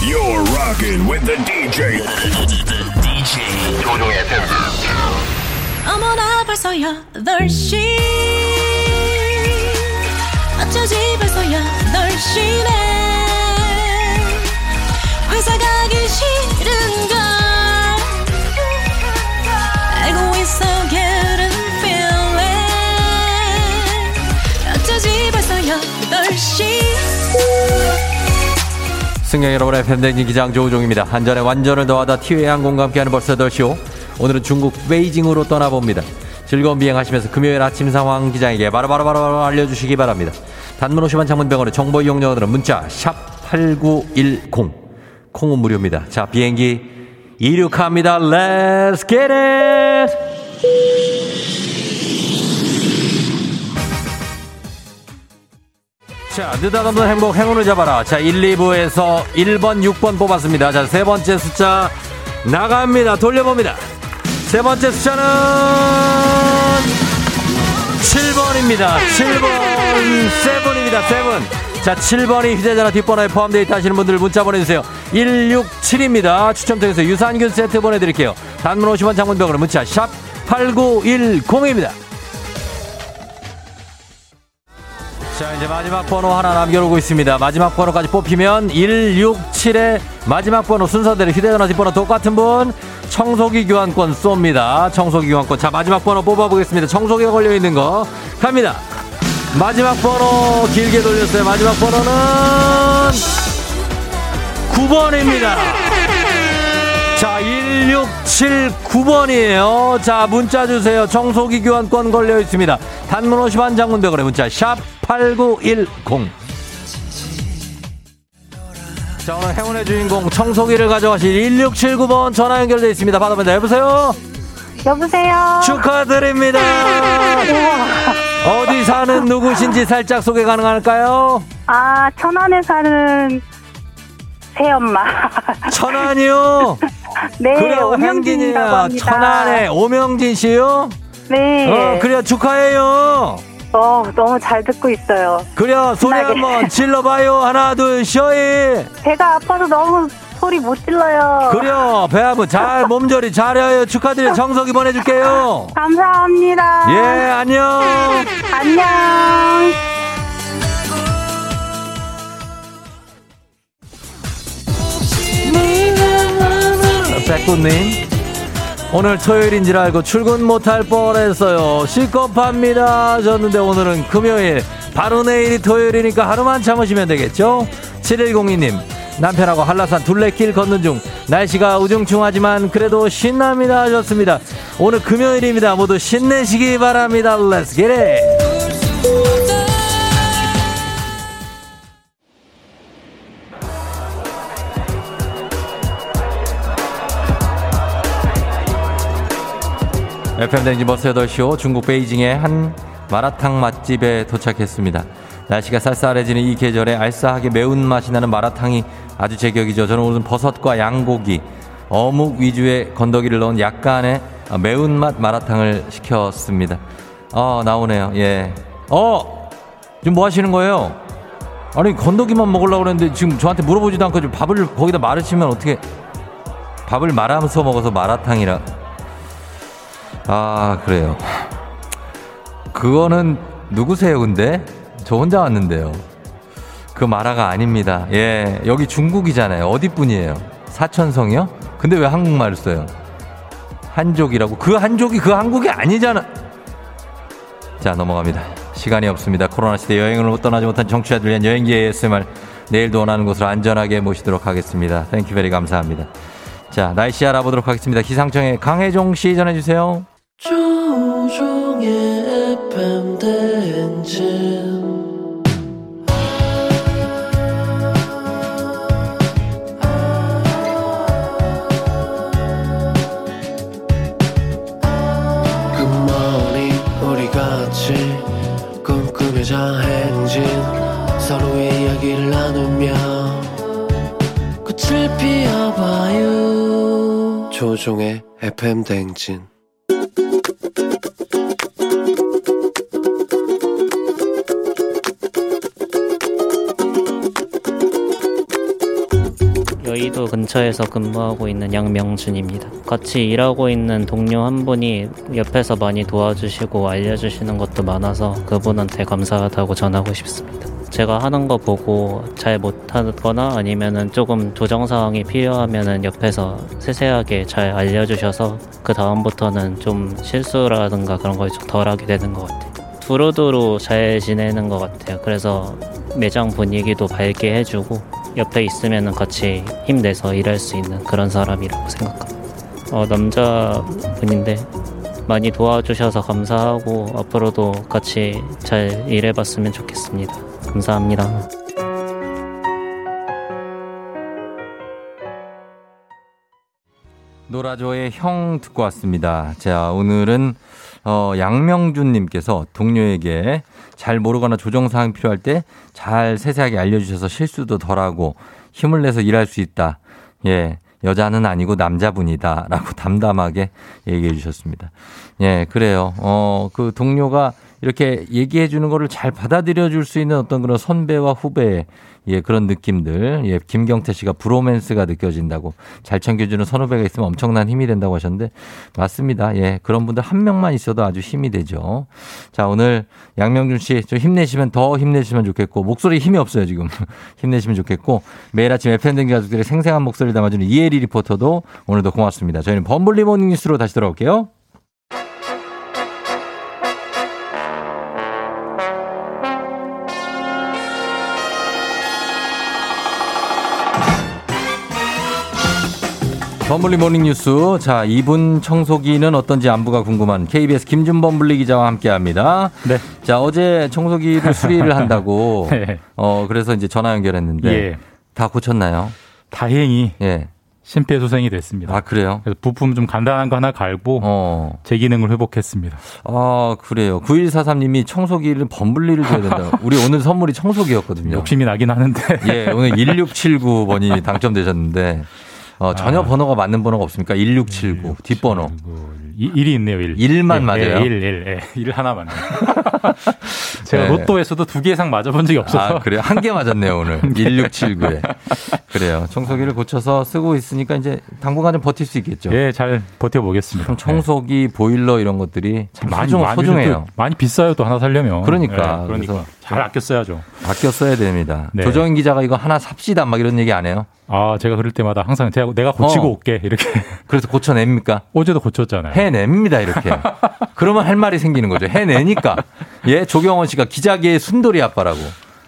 You're rocking with the DJ. DJ 조종의 팬. 어머나 벌써 8시 어쩌지 벌써 8시네 승객 여러분의 팬데믹 기장 조우종입니다. 한전의 완전을 더하다 티웨이 항공과 함께하는 벌써 8시오. 오늘은 중국 베이징으로 떠나봅니다. 즐거운 비행하시면서 금요일 아침 상황 기장에게 바로바로바로 알려주시기 바랍니다. 단문 50원 장문병원의 정보 이용료들은 문자 샵8910 콩은 무료입니다. 자 비행기 이륙합니다. Let's get it! 자, 느닷없는 행복, 행운을 잡아라. 자, 1, 2부에서 1번, 6번 뽑았습니다. 자, 세 번째 숫자 나갑니다. 돌려봅니다. 세 번째 숫자는 7번입니다. 7번, 세븐입니다. 세븐. 자, 7번이 휴대전화 뒷번호에 포함되어 있다 하시는 분들 문자 보내주세요. 167입니다. 추첨 통해서 유산균 세트 보내드릴게요. 단문 50원 장문병으로 문자 샵 8910입니다. 자, 이제 마지막 번호 하나 남겨놓고 있습니다. 마지막 번호까지 뽑히면 167의 마지막 번호 순서대로 휴대전화 뒷번호 똑같은 분 청소기 교환권 쏩니다. 청소기 교환권. 자, 마지막 번호 뽑아보겠습니다. 청소기가 걸려있는 거 갑니다. 마지막 번호 길게 돌렸어요. 마지막 번호는 9번입니다. 자, 1679번이에요. 자, 문자 주세요. 청소기 교환권 걸려 있습니다. 단문 50원 장문백원의 문자 샵 8910. 자, 오늘 행운의 주인공 청소기를 가져가실 1679번 전화 연결되어 있습니다. 받아봅니다. 여보세요? 여보세요. 축하드립니다. [LAUGHS] 어디 사는 누구신지 살짝 소개 가능할까요? 아, 천안에 사는 새엄마. [LAUGHS] 천안이요? [LAUGHS] 네, 행진이야. 합니다. 천안에 오명진 씨요? 네. 어, 그래요. 축하해요. 어, 너무 잘 듣고 있어요. 그래요. 소리. 한번 질러봐요. 하나, 둘, 쇼이. 배가 아파서 너무 소리 못 질러요. 그래요. 배 한번 잘, 몸조리 잘해요. 축하드려요. 정석이 보내줄게요. [LAUGHS] 감사합니다. 예, 안녕. 안녕. 백구님. 오늘 토요일인 줄 알고 출근 못할 뻔했어요. 시겁합니다. 졌는데 오늘은 금요일. 바로 내일이 토요일이니까 하루만 참으시면 되겠죠? 7102님. 남편하고 한라산 둘레길 걷는 중 날씨가 우중충하지만 그래도 신납니다 하셨습니다. 오늘 금요일입니다. 모두 신내시기 바랍니다. Let's! FM 댕지 버스 8시오 중국 베이징의 한 마라탕 맛집에 도착했습니다. 날씨가 쌀쌀해지는 이 계절에 알싸하게 매운맛이 나는 마라탕이 아주 제격이죠. 저는 오늘 버섯과 양고기, 어묵 위주의 건더기를 넣은 약간의 매운맛 마라탕을 시켰습니다. 어, 나오네요. 예. 어! 지금 뭐 하시는 거예요? 아니, 건더기만 먹으려고 그랬는데 지금 저한테 물어보지도 않고 지금 밥을 거기다 말으시면 어떻게 밥을 말하면서 먹어서 마라탕이라. 아, 그래요. 그거는 누구세요, 근데? 저 혼자 왔는데요. 그 마라가 아닙니다. 예, 여기 중국이잖아요. 어디 분이에요? 사천성이요? 근데 왜 한국말을 써요? 한족이라고. 그 한족이 그 한국이 아니잖아. 자, 넘어갑니다. 시간이 없습니다. 코로나 시대 여행을 못 떠나지 못한 정치자들 위한 여행기 ASMR. 내일도 원하는 곳으로 안전하게 모시도록 하겠습니다. thank you very 감사합니다. 자, 날씨 알아보도록 하겠습니다. 기상청의 강혜종 씨 전해주세요. 조종의 FM 대행진. 꿈꾸며자 행진. 서로의 이야기를 나누며 꽃을 피워봐요. 조종의 FM 대행진 여의도 근처에서 근무하고 있는 양명준입니다. 같이 일하고 있는 동료 한 분이 옆에서 많이 도와주시고 알려주시는 것도 많아서 그분한테 감사하다고 전하고 싶습니다. 제가 하는 거 보고 잘 못하거나 아니면은 조금 조정 사항이 필요하면은 옆에서 세세하게 잘 알려주셔서 그 다음부터는 좀 실수라든가 그런 걸 좀 덜하게 되는 것 같아요. 두루두루 잘 지내는 것 같아요. 그래서 매장 분위기도 밝게 해주고 옆에 있으면 같이 힘내서 일할 수 있는 그런 사람이라고 생각합니다. 어, 남자분인데 많이 도와주셔서 감사하고 앞으로도 같이 잘 일해봤으면 좋겠습니다. 감사합니다. 노라조의 형 듣고 왔습니다. 자, 오늘은 어, 양명준님께서 동료에게 잘 모르거나 조정 사항 필요할 때 잘 세세하게 알려주셔서 실수도 덜하고 힘을 내서 일할 수 있다. 예. 여자는 아니고 남자분이다 라고 [LAUGHS] 담담하게 얘기해 주셨습니다. 예, 그래요. 어, 그 동료가 이렇게 얘기해 주는 거를 잘 받아들여 줄 수 있는 어떤 그런 선배와 후배의 예, 그런 느낌들. 예, 김경태 씨가 브로맨스가 느껴진다고 잘 챙겨주는 선후배가 있으면 엄청난 힘이 된다고 하셨는데 맞습니다. 예, 그런 분들 한 명만 있어도 아주 힘이 되죠. 자, 오늘 양명준 씨 좀 힘내시면 더 힘내시면 좋겠고 목소리 힘이 없어요, 지금. [LAUGHS] 힘내시면 좋겠고 매일 아침 FM등 가족들의 생생한 목소리를 담아주는 이혜리 리포터도 오늘도 고맙습니다. 저희는 범블리 morning 뉴스로 다시 돌아올게요. 범블리 morning 뉴스. 자, 이분 청소기는 어떤지 안부가 궁금한 KBS 김준범 블리 기자와 함께 합니다. 네. 자, 어제 청소기를 수리를 한다고. [LAUGHS] 네. 어, 그래서 이제 전화 연결했는데. 예. 다 고쳤나요? 다행히 예. 심폐소생이 됐습니다. 아, 그래요? 그래서 부품 좀 간단한 거 하나 갈고 어. 제 기능을 회복했습니다. 아, 그래요. 9143님이 청소기를 범블리를 줘야 된다. [LAUGHS] 우리 오늘 선물이 청소기였거든요. 욕심이 나긴 하는데. 예, 오늘 [LAUGHS] 1679번이 당첨되셨는데. 어, 전혀 아. 번호가 맞는 번호가 없습니까? 1679. 뒷번호. 이, 1이 있네요, 1. 1만 예, 맞아요? 예, 1, 1, 예. 1 하나 맞네요. [LAUGHS] 제가 네. 로또에서도 두 개 이상 맞아본 적이 없어서. 아, 그래요? 한 개 맞았네요, 오늘. [LAUGHS] 1679에. 그래요. 청소기를 고쳐서 쓰고 있으니까 이제 당분간 좀 버틸 수 있겠죠. 예, 잘 버텨보겠습니다. 참 청소기, 보일러 이런 것들이 참 많이, 소중, 소중해요. 많이 비싸요, 또 하나 살려면. 그러니까. 예, 그러니까. 잘 아껴 써야죠. 아껴 써야 됩니다. 네. 조정인 기자가 이거 하나 삽시다 막 이런 얘기 안 해요? 아, 제가 그럴 때마다 항상 제가 내가 고치고 어. 올게. 이렇게. [LAUGHS] 그래서 고쳐냅니까? 어제도 고쳤잖아요. 해냅니다, 이렇게. 그러면 할 말이 생기는 거죠. 해내니까. 예, 조경원 씨가 기자계의 순돌이 아빠라고.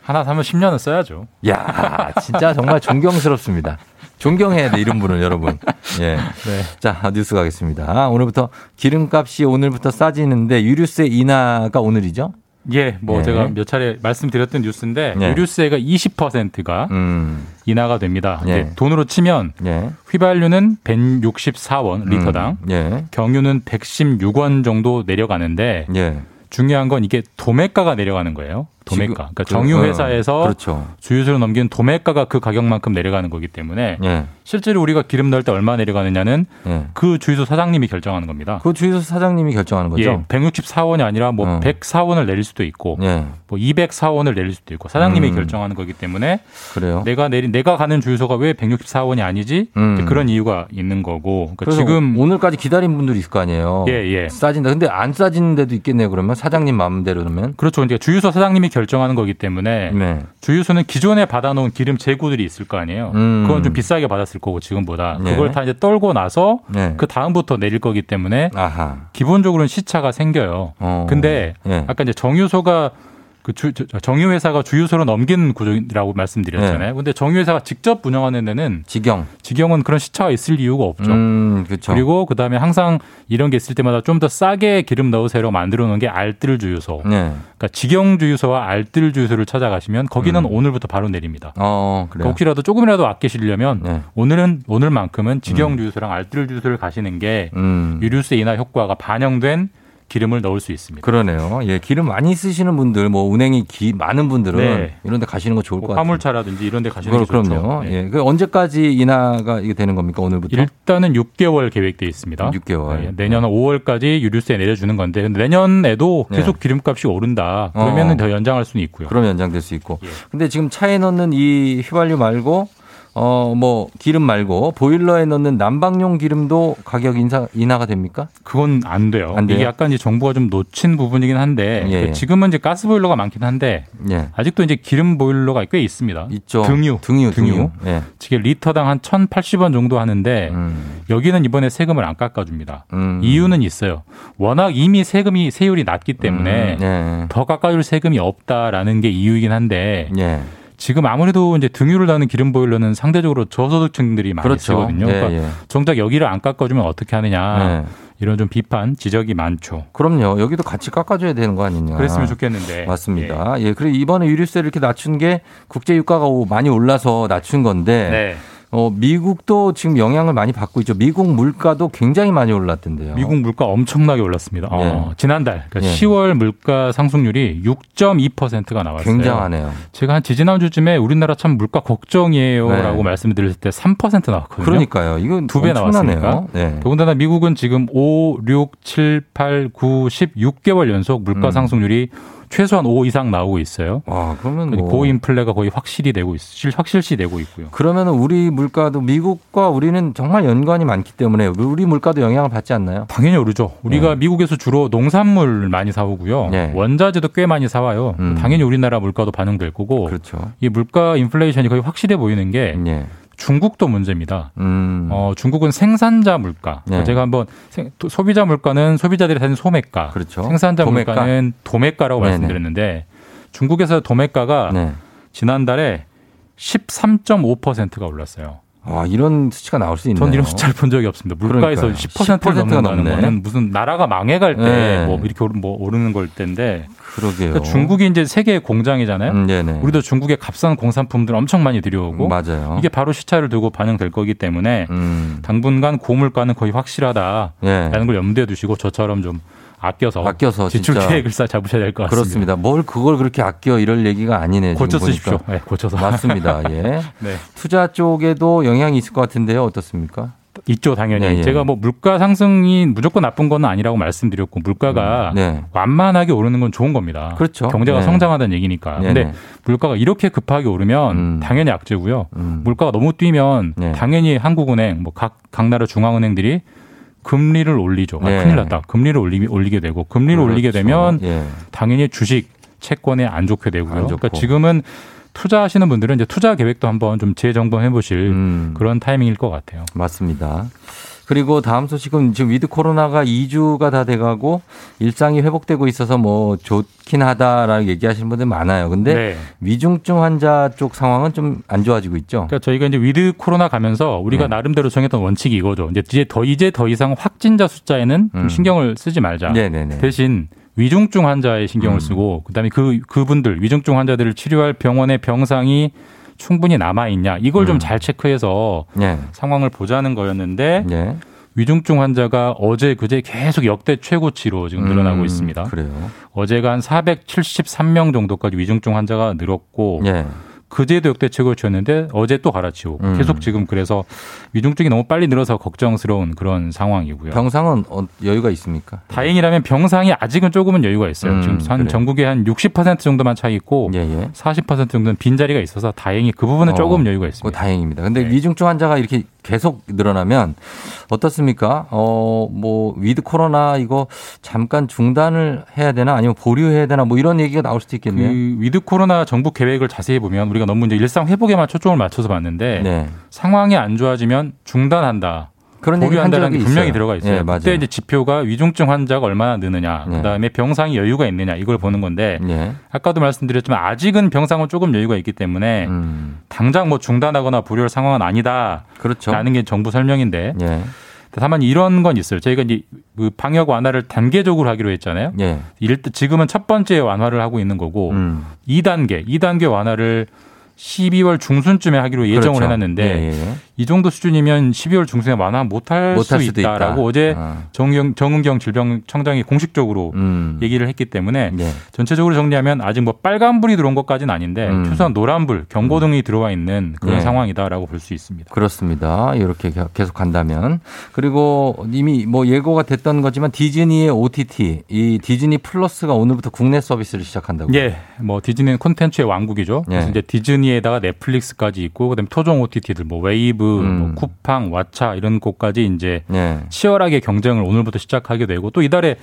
하나 사면 10년은 써야죠. 야 진짜 정말 존경스럽습니다. 존경해야 돼, 이런 분을 여러분. 예. 네. 자, 뉴스 가겠습니다. 오늘부터 기름값이 오늘부터 싸지는데 유류세 인하가 오늘이죠? 예, 뭐 예. 제가 몇 차례 말씀드렸던 뉴스인데 예. 유류세가 20%가 음. 인하가 됩니다. 예. 돈으로 치면 예. 휘발유는 164원 리터당, 음. 예. 경유는 116원 정도 내려가는데 예. 중요한 건 이게 도매가가 내려가는 거예요. 도매가. 그러니까 그, 정유 어, 회사에서 그렇죠. 주유소로 넘기는 도매가가 그 가격만큼 내려가는 거기 때문에 예. 실제로 우리가 기름 넣을 때 얼마 내려가느냐는 예. 그 주유소 사장님이 결정하는 겁니다. 그 주유소 사장님이 결정하는 거죠? 예, 164원이 아니라 뭐 어. 104원을 내릴 수도 있고 예. 뭐 204원을 내릴 수도 있고 사장님이 음. 결정하는 거기 때문에 그래요. 내가 내린 내가 가는 주유소가 왜 164원이 아니지? 음. 그런 이유가 있는 거고. 그러니까 지금 오늘까지 기다린 분들이 있을 거 아니에요. 예, 예. 싸진다. 근데 안 싸지는 데도 있겠네요. 그러면 사장님 마음대로면. 그렇죠. 이제 주유소 사장님이 결정하는 거기 때문에 네. 주유소는 기존에 받아놓은 기름 재고들이 있을 거 아니에요. 음. 그건 좀 비싸게 받았을 거고 지금보다 네. 그걸 다 이제 떨고 나서 네. 그 다음부터 내릴 거기 때문에 아하. 기본적으로는 시차가 생겨요. 어. 근데 예. 아까 이제 정유소가 그 주, 저- 정유 회사가 주유소로 넘기는 구조라고 말씀드렸잖아요. 네. 근데 정유 회사가 직접 운영하는 데는 직영. 직영은 그런 시차가 있을 이유가 없죠. 음, 그렇죠. 그리고 그 다음에 항상 이런 게 있을 때마다 좀 더 싸게 기름 넣으세요 만들어 놓은 게 알뜰 주유소. 네. 그러니까 직영 주유소와 알뜰 주유소를 찾아가시면 거기는 음. 오늘부터 바로 내립니다. 어, 그래요. 혹시라도 조금이라도 아끼시려면 네. 오늘은 오늘만큼은 직영 주유소랑 알뜰 주유소를 가시는 게 음. 유류세 인하 효과가 반영된 기름을 넣을 수 있습니다. 그러네요. 예, 기름 많이 쓰시는 분들, 뭐 운행이 기, 많은 분들은 네. 이런 데 가시는 거 좋을 것뭐 같아요. 화물차라든지 이런 데 가시는 게 그럼, 좋죠. 그럼요. 네. 예. 그 언제까지 인하가 이게 되는 겁니까? 오늘부터? 일단은 6개월 계획돼 있습니다. 6개월. 네, 내년 5월까지 유류세 내려주는 건데 근데 내년에도 계속 기름값이 오른다. 그러면은 어. 더 연장할 수는 있고요. 그럼 연장될 수 있고. 예. 근데 지금 차에 넣는 이 휘발유 말고 어, 뭐 기름 말고 보일러에 넣는 난방용 기름도 가격 인사 인하가 됩니까? 그건 안 돼요. 안 돼요? 이게 약간 이제 정부가 좀 놓친 부분이긴 한데 예, 예. 지금은 이제 가스 보일러가 많긴 한데 예. 아직도 이제 기름 보일러가 꽤 있습니다. 있죠. 등유, 등유, 등유. 등유. 예. 지금 리터당 한 1,080원 정도 하는데 음. 여기는 이번에 세금을 안 깎아줍니다. 음. 이유는 있어요. 워낙 이미 세금이 세율이 낮기 때문에 음, 예. 더 깎아줄 세금이 없다라는 게 이유이긴 한데 예. 지금 아무래도 이제 등유를 다는 기름 보일러는 상대적으로 저소득층들이 많이 그렇죠. 쓰거든요. 예, 그러니까 예. 정작 여기를 안 깎아주면 어떻게 하느냐 네. 이런 좀 비판 지적이 많죠. 그럼요. 여기도 같이 깎아줘야 되는 거 아니냐. 그랬으면 좋겠는데 맞습니다. 예. 그리고 이번에 유류세를 이렇게 낮춘 게 국제 유가가 오- 많이 올라서 낮춘 건데 네. 어, 미국도 지금 영향을 많이 받고 있죠. 미국 물가도 굉장히 많이 올랐던데요. 미국 물가 엄청나게 올랐습니다. 어, 예. 지난달 그러니까 예. 10월 물가 상승률이 6.2%가 나왔어요. 굉장하네요. 제가 한 지지난 주쯤에 우리나라 참 물가 걱정이에요라고 네. 말씀드렸을 때 3% 나왔거든요. 그러니까요. 이건 두 배. 나왔으니까. 네. 더군다나 미국은 지금 5, 6, 7, 8, 9, 10, 6개월 연속 물가 음. 상승률이 최소한 5 이상 나오고 있어요. 와, 그러면 뭐 고인플레가 거의 확실히 되고 있, 실- 확실시 되고 있고요. 그러면 우리 물가도 미국과 우리는 정말 연관이 많기 때문에 우리 물가도 영향을 받지 않나요? 당연히 오르죠. 우리가 미국에서 주로 농산물 많이 사오고요. 네. 원자재도 꽤 많이 사와요. 음. 당연히 우리나라 물가도 반영될 거고. 그렇죠. 이 물가 인플레이션이 거의 확실해 보이는 게 예. 중국도 문제입니다. 음. 어, 중국은 생산자 물가. 네. 제가 한번 생- 도- 소비자 물가는 소비자들이 사는 소매가. 그렇죠. 생산자 도매가. 물가는 도매가라고 네네. 말씀드렸는데 중국에서 도매가가 네. 지난달에 13.5%가 올랐어요. 아, 이런 수치가 나올 수 있네요. 전 이런 숫자를 본 적이 없습니다. 물가에서 그러니까요. 10%를 10%가 넘는다는 넘네. 거는 무슨 나라가 망해갈 때 네. 뭐 이렇게 오르- 뭐 오르는 걸 때인데 그러게요. 그러니까 중국이 이제 세계의 공장이잖아요. 음, 네네. 우리도 중국의 값싼 공산품들 엄청 많이 들여오고 맞아요. 이게 바로 시차를 두고 반영될 거기 때문에 음. 당분간 고물가는 거의 확실하다라는 예. 걸 염두에 두시고 저처럼 좀 아껴서, 아껴서 지출 계획을 싹 잡으셔야 될 것 같습니다. 그렇습니다. 뭘 그걸 그렇게 아껴 이럴 얘기가 아니네. 지금 고쳐. 쓰십시오. 네, 고쳐서. 맞습니다. 예. [LAUGHS] 네. 투자 쪽에도 영향이 있을 것 같은데요. 어떻습니까? 있죠, 당연히. 네, 예. 제가 뭐 물가 상승이 무조건 나쁜 건 아니라고 말씀드렸고 물가가 음, 네. 완만하게 오르는 건 좋은 겁니다. 그렇죠. 경제가 네. 성장하다는 얘기니까. 네, 근데 네. 물가가 이렇게 급하게 오르면 당연히 악재고요. 음. 물가가 너무 뛰면 네. 당연히 한국은행, 뭐 각 각 나라 중앙은행들이 금리를 올리죠. 아, 네. 큰일 났다. 금리를 올리, 올리게 되고 금리를 그렇죠. 올리게 되면 예. 당연히 주식, 채권에 안 좋게 되고요. 안. 그러니까 지금은 투자하시는 분들은 이제 투자 계획도 한번 좀 재점검해 보실 음. 그런 타이밍일 것 같아요. 맞습니다. 그리고 다음 소식은 지금 위드 코로나가 2주가 다 돼가고 일상이 회복되고 있어서 뭐 좋긴 하다라고 얘기하시는 분들 많아요. 근데 네. 위중증 환자 쪽 상황은 좀 안 좋아지고 있죠. 그러니까 저희가 이제 with 코로나 가면서 우리가 네. 나름대로 정했던 원칙이 이거죠. 이제 이제 더 이제 더 이상 확진자 숫자에는 좀 음. 신경을 쓰지 말자. 네네네. 대신 위중증 환자에 신경을 음. 쓰고 그다음에 그 그분들 위중증 환자들을 치료할 병원의 병상이 충분히 남아 있냐 이걸 좀 음. 잘 체크해서 네. 상황을 보자는 거였는데 네. 위중증 환자가 어제 그제 계속 역대 최고치로 지금 늘어나고 음, 있습니다. 그래요. 어제가 한 473명 정도까지 위중증 환자가 늘었고 예. 그제도 역대 최고치였는데 어제 또 갈아치우고 음. 계속 지금 그래서 위중증이 너무 빨리 늘어서 걱정스러운 그런 상황이고요. 병상은 어, 여유가 있습니까? 다행이라면 병상이 아직은 조금은 여유가 있어요. 음, 지금 한 그래요. 전국에 한 60% 정도만 차 있고 예, 예. 40% 정도는 빈 자리가 있어서 다행히 그 부분은 어, 조금 여유가 있습니다. 다행입니다. 근데 네. 위중증 환자가 이렇게 계속 늘어나면 어떻습니까? 어, 뭐, with 코로나 이거 잠깐 중단을 해야 되나 아니면 보류해야 되나 뭐 이런 얘기가 나올 수도 있겠네요. 그 with 코로나 정부 계획을 자세히 보면 우리가 너무 이제 일상 회복에만 초점을 맞춰서 봤는데 네. 상황이 안 좋아지면 중단한다. 그런 얘기 한 적이 분명히 있어요. 들어가 있어요. 예, 맞아요. 그때 이제 지표가 위중증 환자가 얼마나 느느냐, 네. 그다음에 병상이 여유가 있느냐 이걸 보는 건데 네. 아까도 말씀드렸지만 아직은 병상은 조금 여유가 있기 때문에 음, 당장 뭐 중단하거나 보류할 상황은 아니다라는 그렇죠. 게 정부 설명인데 예. 다만 이런 건 있어요. 저희가 이제 그 방역 완화를 단계적으로 하기로 했잖아요. 예. 일단 지금은 첫 번째 완화를 하고 있는 거고 음. 2단계, 2단계 완화를 12월 중순쯤에 하기로 예정을 그렇죠. 해놨는데 예, 예. 이 정도 수준이면 12월 중순에 완화 못할 못할 수 있다라고 있다. 어제 아. 정경, 정은경 질병청장이 공식적으로 음. 얘기를 했기 때문에 예. 전체적으로 정리하면 아직 뭐 빨간불이 들어온 것까지는 아닌데 음. 최소한 노란불, 경고등이 들어와 있는 그런 예. 상황이다라고 볼 수 있습니다. 그렇습니다. 이렇게 계속 간다면. 그리고 이미 뭐 예고가 됐던 거지만 디즈니의 OTT, 이 디즈니 플러스가 오늘부터 국내 서비스를 시작한다고. 예, 뭐 디즈니는 콘텐츠의 왕국이죠. 그래서 예. 이제 디즈니에다가 넷플릭스까지 있고 그다음에 토종 OTT들 뭐 웨이브, 음. 뭐 쿠팡, 왓챠 이런 곳까지 이제 예. 치열하게 경쟁을 오늘부터 시작하게 되고 또 이달에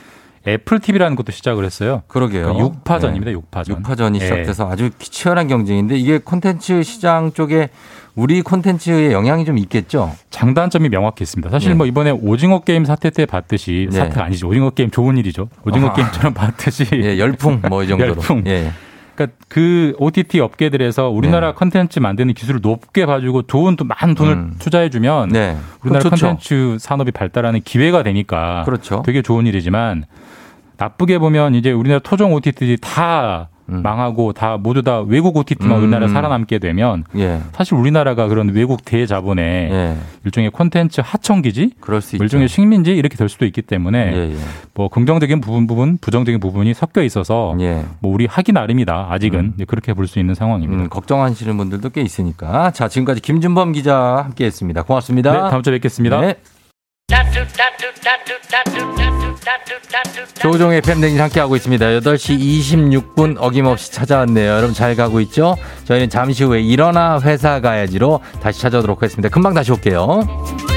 애플 TV라는 것도 시작을 했어요. 그러게요. 그 육파전입니다. 예. 육파전. 육파전이 예. 시작돼서 아주 치열한 경쟁인데 이게 콘텐츠 시장 쪽에 우리 콘텐츠에 영향이 좀 있겠죠. 장단점이 명확히 있습니다. 사실 네. 뭐 이번에 오징어 게임 사태 때 봤듯이 네. 사태가 아니죠. 오징어 게임 좋은 일이죠. 오징어 아하. 게임처럼 [LAUGHS] 봤듯이 예, 열풍 뭐 이 정도로. [LAUGHS] 열풍. 예. 그러니까 그 OTT 업계들에서 우리나라 컨텐츠 만드는 기술을 높게 봐주고 좋은 또 많은 돈을 음. 투자해주면 네. 우리나라. 컨텐츠 산업이 발달하는 기회가 되니까 그렇죠. 되게 좋은 일이지만 나쁘게 보면 이제 우리나라 토종 OTT들 이다 망하고 다 모두 다 외국 OTT만 음. 우리나라 살아남게 되면 예. 사실 우리나라가 그런 외국 대자본의 예. 일종의 콘텐츠 하청기지, 수 있죠. 일종의 식민지 이렇게 될 수도 있기 때문에 예, 예. 뭐 긍정적인 부분 부분, 부정적인 부분이 섞여 있어서 예. 뭐 우리 하기 나름이다. 아직은 네, 그렇게 볼 수 있는 상황입니다. 음, 걱정하시는 분들도 꽤 있으니까. 자, 지금까지 김준범 기자 함께 했습니다. 고맙습니다. 네, 다음 주에 뵙겠습니다. 네. 조종의 팬댕진 함께하고 있습니다. 8시 26분 어김없이 찾아왔네요. 여러분 잘 가고 있죠? 저희는 잠시 후에 일어나 회사 가야지로 다시 찾아오도록 하겠습니다. 금방 다시 올게요.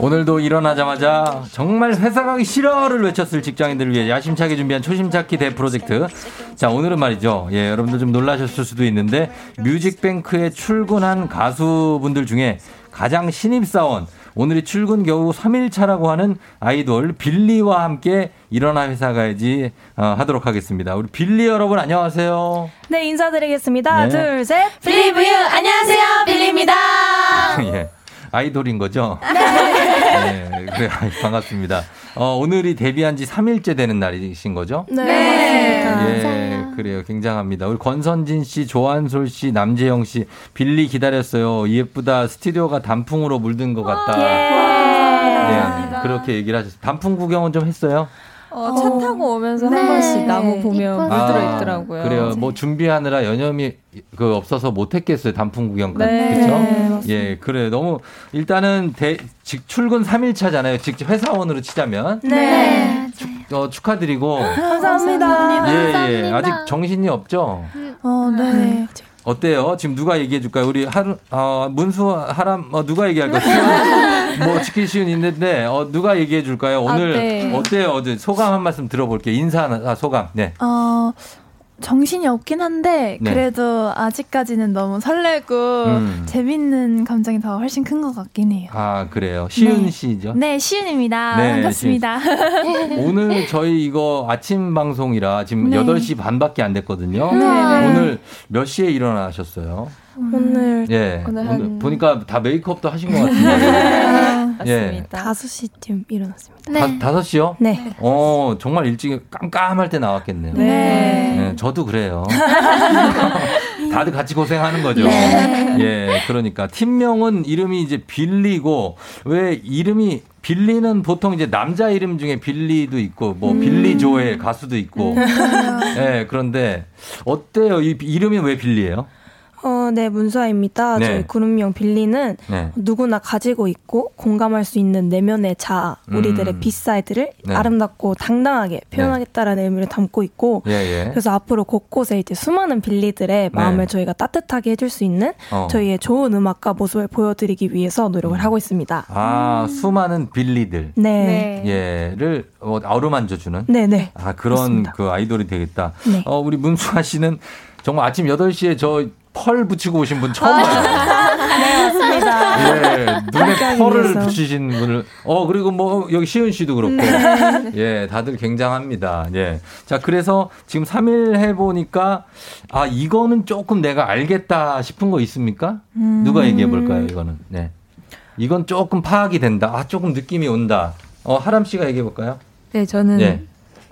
오늘도 일어나자마자 정말 회사 가기 싫어를 외쳤을 직장인들을 위해 야심차게 준비한 초심찾기 대 프로젝트. 자, 오늘은 말이죠. 예, 여러분들 좀 놀라셨을 수도 있는데 뮤직뱅크에 출근한 가수분들 중에 가장 신입사원, 오늘이 출근 겨우 3일차라고 하는 아이돌 빌리와 함께 일어나 회사 가야지 어, 하도록 하겠습니다. 우리 빌리 여러분 안녕하세요. 네, 인사드리겠습니다. 네. 둘, 셋. 빌리브유 안녕하세요 빌리입니다. [LAUGHS] 예. 아이돌인 거죠? 네. 그래, 반갑습니다. 어, 오늘이 데뷔한 지 3일째 되는 날이신 거죠? 네. 예, 그래요. 굉장합니다. 우리 권선진 씨, 조한솔 씨, 남재영 씨, 빌리 기다렸어요. 예쁘다. 스튜디오가 단풍으로 물든 것 같다. 예, 그렇게 얘기를 하셨어요. 단풍 구경은 좀 했어요? 어, 차 타고 오면서 네. 한 번씩 나무 보면 아, 물들어 있더라고요. 그래요. 뭐 준비하느라 여념이 그 없어서 못 했겠어요. 단풍 구경까지. 네. 그렇죠? 네. 예, 그래. 너무 일단은 대, 직 출근 3일 차잖아요. 직접 회사원으로 치자면. 네. 어, 축하드리고. 감사합니다. 예, 예. 아직 정신이 없죠? 어, 네. 어때요? 지금 누가 얘기해 줄까요? 우리 하루, 어, 문수, 하람, 어, 누가 얘기할까요? [LAUGHS] 뭐, 지킬 시은 있는데, 어, 누가 얘기해 줄까요? 오늘, 아, 네. 어때요? 어제 소감 한 말씀 들어볼게요. 인사, 아, 소감. 네. 어, 정신이 없긴 한데 네. 그래도 아직까지는 너무 설레고 음. 재밌는 감정이 더 훨씬 큰 것 같긴 해요. 아, 그래요. 시은 네. 씨죠? 네, 시은입니다. 네, 반갑습니다. 오늘 저희 이거 아침 방송이라 지금 네. 8시 반밖에 안 됐거든요. 네. 오늘 몇 시에 일어나셨어요? 오늘 예. 오늘 오늘 한- 보니까 다 메이크업도 하신 것 [LAUGHS] 같은데. 예. 5시쯤 일어났습니다. 다, 다섯 시요? 네. 어, 정말 일찍 깜깜할 때 나왔겠네요. 네. 네, 저도 그래요. [LAUGHS] 다들 같이 고생하는 거죠. 네. 예, 그러니까 팀명은 이름이 이제 빌리고 왜 이름이 빌리는 보통 이제 남자 이름 중에 빌리도 있고 뭐 음. 빌리 조엘 가수도 있고. 예, 그런데 어때요? 이 이름이 왜 빌리예요? 어, 네, 문수아입니다. 네. 저희 그룹명 빌리는 네. 누구나 가지고 있고 공감할 수 있는 내면의 자아, 우리들의 음. B-side를 네. 아름답고 당당하게 표현하겠다라는 의미를 담고 있고 예, 예. 그래서 앞으로 곳곳에 이제 수많은 빌리들의 마음을 네. 저희가 따뜻하게 해줄 수 있는 어. 저희의 좋은 음악과 모습을 보여드리기 위해서 노력을 하고 있습니다. 아, 수많은 빌리들. 네. 예를 어, 어루만져 주는 네, 네. 아, 그런 그 아이돌이 되겠다. 네. 어, 우리 문수아 씨는 정말 아침 8시에 저 펄 붙이고 오신 분 처음 봐요. [LAUGHS] 네, 맞습니다. 예, 눈에 펄을. 붙이신 분을 어 그리고 뭐 여기 시은 씨도 그렇고 네. 예 다들 굉장합니다 예 자 그래서 지금 3일 해보니까 아 이거는 조금 내가 알겠다 싶은 거 있습니까 음. 누가 얘기해 볼까요 이거는 네 이건 조금 파악이 된다 아 조금 느낌이 온다 어 하람 씨가 얘기해 볼까요 네, 저는 예.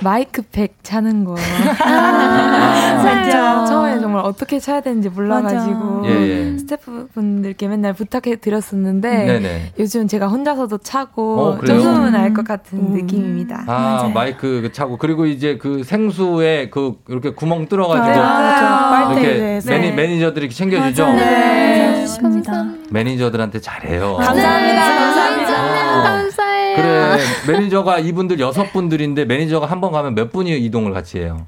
마이크팩 차는 거. 아. [LAUGHS] 진짜 처음에 정말 어떻게 차야 되는지 몰라가지고 맞아. 예, 예. 스태프분들께 맨날 부탁해 드렸었는데 네네. 요즘 제가 혼자서도 차고 어? 조금은 알것 같은 느낌입니다. 아, 마이크 그 차고 그리고 이제 그 생수에 그 이렇게 구멍 뚫어가지고 맞아요. 이렇게 빨대를, 매니, 네. 매니저들이 챙겨주죠. 네, 감사합니다. 매니저들한테 잘해요. 감사합니다. 어. 그래 매니저가 이분들 여섯 분들인데 매니저가 한 번 가면 몇 분이 이동을 같이 해요.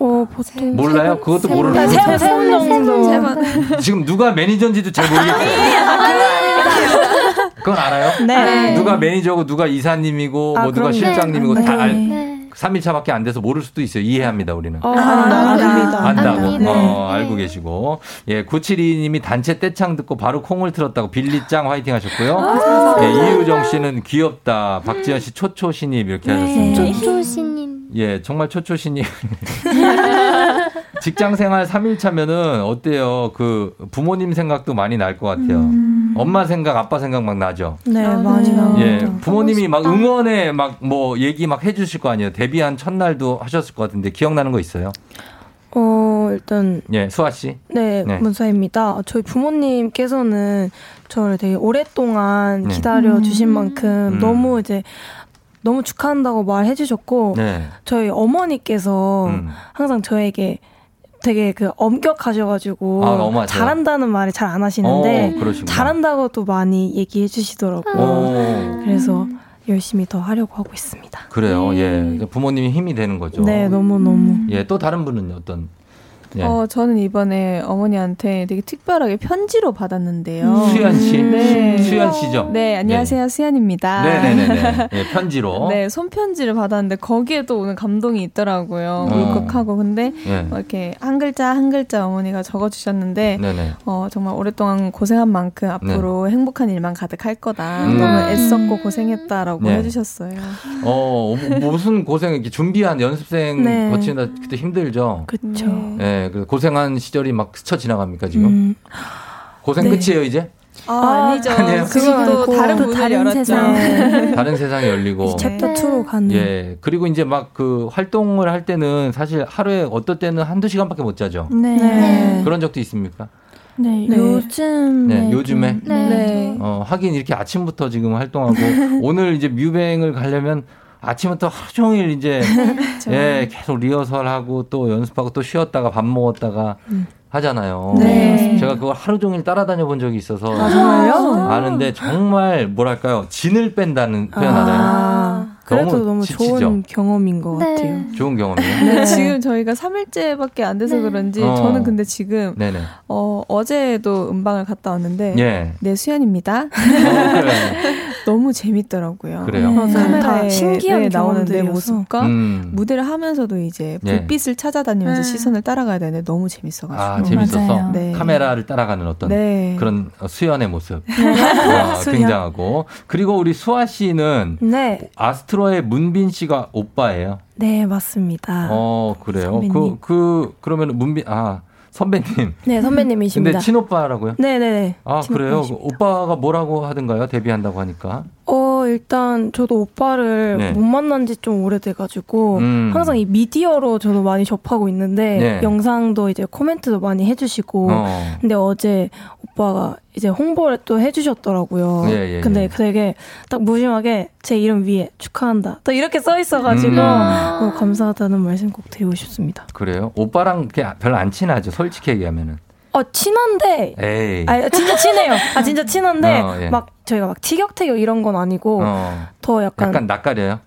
어, 보통 몰라요? 그것도 모르는 세 번, 세번 정도. 세 번. [LAUGHS] 지금 누가 매니저인지도 잘 모르겠어요. 그건 알아요? 네. 누가 매니저고 누가 이사님이고 아, 뭐 누가 그럼요. 실장님이고 네. 다 알. 네. 3일차밖에 안 돼서 모를 수도 있어요. 이해합니다, 우리는. 어, 아, 압니다. 안다고. 압니다. 어, 알고 계시고. 예, 972님이 단체 떼창 듣고 바로 콩을 틀었다고 빌리짱 화이팅 하셨고요. 예, 이유정 씨는 귀엽다. 박지현 씨 초초 신입 이렇게 하셨습니다. 조조신님. 예, 정말 초초 신입. [LAUGHS] 직장 생활 3일차면은 어때요? 그 부모님 생각도 많이 날 것 같아요. 엄마 생각, 아빠 생각 막 나죠? 네, 많이 나오죠. 예, 부모님이 막 응원에 막 뭐 얘기 막 해주실 거 아니에요. 데뷔한 첫날도 하셨을 것 같은데 기억나는 거 있어요? 어, 일단 예, 수아 씨. 네, 네. 문서입니다. 저희 부모님께서는 저를 되게 오랫동안 네. 기다려 주신 만큼 음. 너무 이제 너무 축하한다고 말해 주셨고 네. 저희 어머니께서 음. 항상 저에게 되게 그 엄격하셔가지고 아, 하세요? 잘한다는 말을 잘 안 하시는데 어, 그러시구나. 잘한다고 또 많이 얘기해 주시더라고요. 오. 그래서 열심히 더 하려고 하고 있습니다. 그래요. 예. 부모님이 힘이 되는 거죠. 네, 너무 너무. 예, 또 다른 분은 어떤 예. 어, 저는 이번에 어머니한테 되게 특별하게 편지로 받았는데요. 수연 씨? 네. 수연 씨죠? 네, 안녕하세요. 수연입니다. 네네네. 예, 편지로. [LAUGHS] 네, 손편지를 받았는데 거기에도 오늘 감동이 있더라고요. 어. 울컥하고. 근데 예. 뭐 이렇게 한 글자 한 글자 어머니가 적어주셨는데. 어, 정말 오랫동안 고생한 만큼 앞으로 행복한 일만 가득할 거다. 음. 너무 애썼고 고생했다라고 네. 해주셨어요. 어, 뭐, 무슨 고생, 이렇게 준비한 연습생 네. 거치다 그때 힘들죠? 그쵸. 예, 그 고생한 시절이 막 스쳐 지나갑니까, 지금? 음, 고생 네. 끝이에요, 이제? 아, 아니죠. 아니에요? 그건 또 다른 또 문을 다른 열었죠. 세상. 네. 다른 세상이 열리고. 챕터 2로 가는. 예. 그리고 이제 막 그 활동을 할 때는 사실 하루에 어떨 때는 한두 시간밖에 못 자죠. 네. 네. 그런 적도 있습니까? 네, 네. 요즘에. 네, 요즘에. 좀- 네. 네. 어, 하긴 이렇게 아침부터 지금 활동하고 [LAUGHS] 오늘 이제 뮤뱅을 가려면 아침부터 하루 종일 이제 [LAUGHS] 예, 계속 리허설하고 또 연습하고 또 쉬었다가 밥 먹었다가 하잖아요. 네. 제가 그걸 하루 종일 따라다녀 본 적이 있어서 아, 정말요? 아는데 정말 뭐랄까요 진을 뺀다는 표현 알아요? 아, 그래도 너무 너무, 지치죠? 좋은 경험인 것 네. 같아요. 좋은 경험이에요. 근데 지금 저희가 3일째밖에 안 돼서 그런지 어. 저는 근데 지금 네네. 어, 어제도 음방을 갔다 왔는데 예. 네 수연입니다. 어, 그래. [LAUGHS] 너무 재밌더라고요. 그래요? 맞아요. 카메라에 다 신기한 네, 나오는 내 경험들이어서. 모습과 음. 무대를 하면서도 이제 예. 불빛을 찾아다니면서 네. 시선을 따라가야 되는데 너무 재밌어가지고. 아, 재밌었어. 맞아요. 네. 카메라를 따라가는 어떤 네. 그런 어, 수연의 모습. 와, [LAUGHS] 수연. 굉장하고. 그리고 우리 수아 씨는 네, 아스트로의 문빈 씨가 오빠예요. 네 맞습니다. 어, 그래요. 그, 선배님. 그, 그러면 문빈, 아, 선배님. 네 선배님이십니다. 근데 친오빠라고요? 네네네. 아, 그래요? 오빠가 뭐라고 하던가요? 데뷔한다고 하니까. 어 일단 저도 오빠를 네. 못 만난 지 좀 오래돼 가지고 음. 항상 이 미디어로 저도 많이 접하고 있는데 네. 영상도 이제 코멘트도 많이 해 주시고 어. 근데 어제 오빠가 이제 홍보를 또 해주셨더라고요. 예, 예, 근데 예. 되게 딱 무심하게 제 이름 위에 축하한다. 또 이렇게 써 있어가지고 음. 너무 감사하다는 말씀 꼭 드리고 싶습니다. 그래요? 오빠랑 별로 안 친하죠. 솔직히 얘기하면은. 어 친한데 에이. 아 진짜 친해요. 아 진짜 [LAUGHS] 친한데 어, 예. 막 저희가 막 티격태격 이런 건 아니고 어. 더 약간, 약간 낯가려요?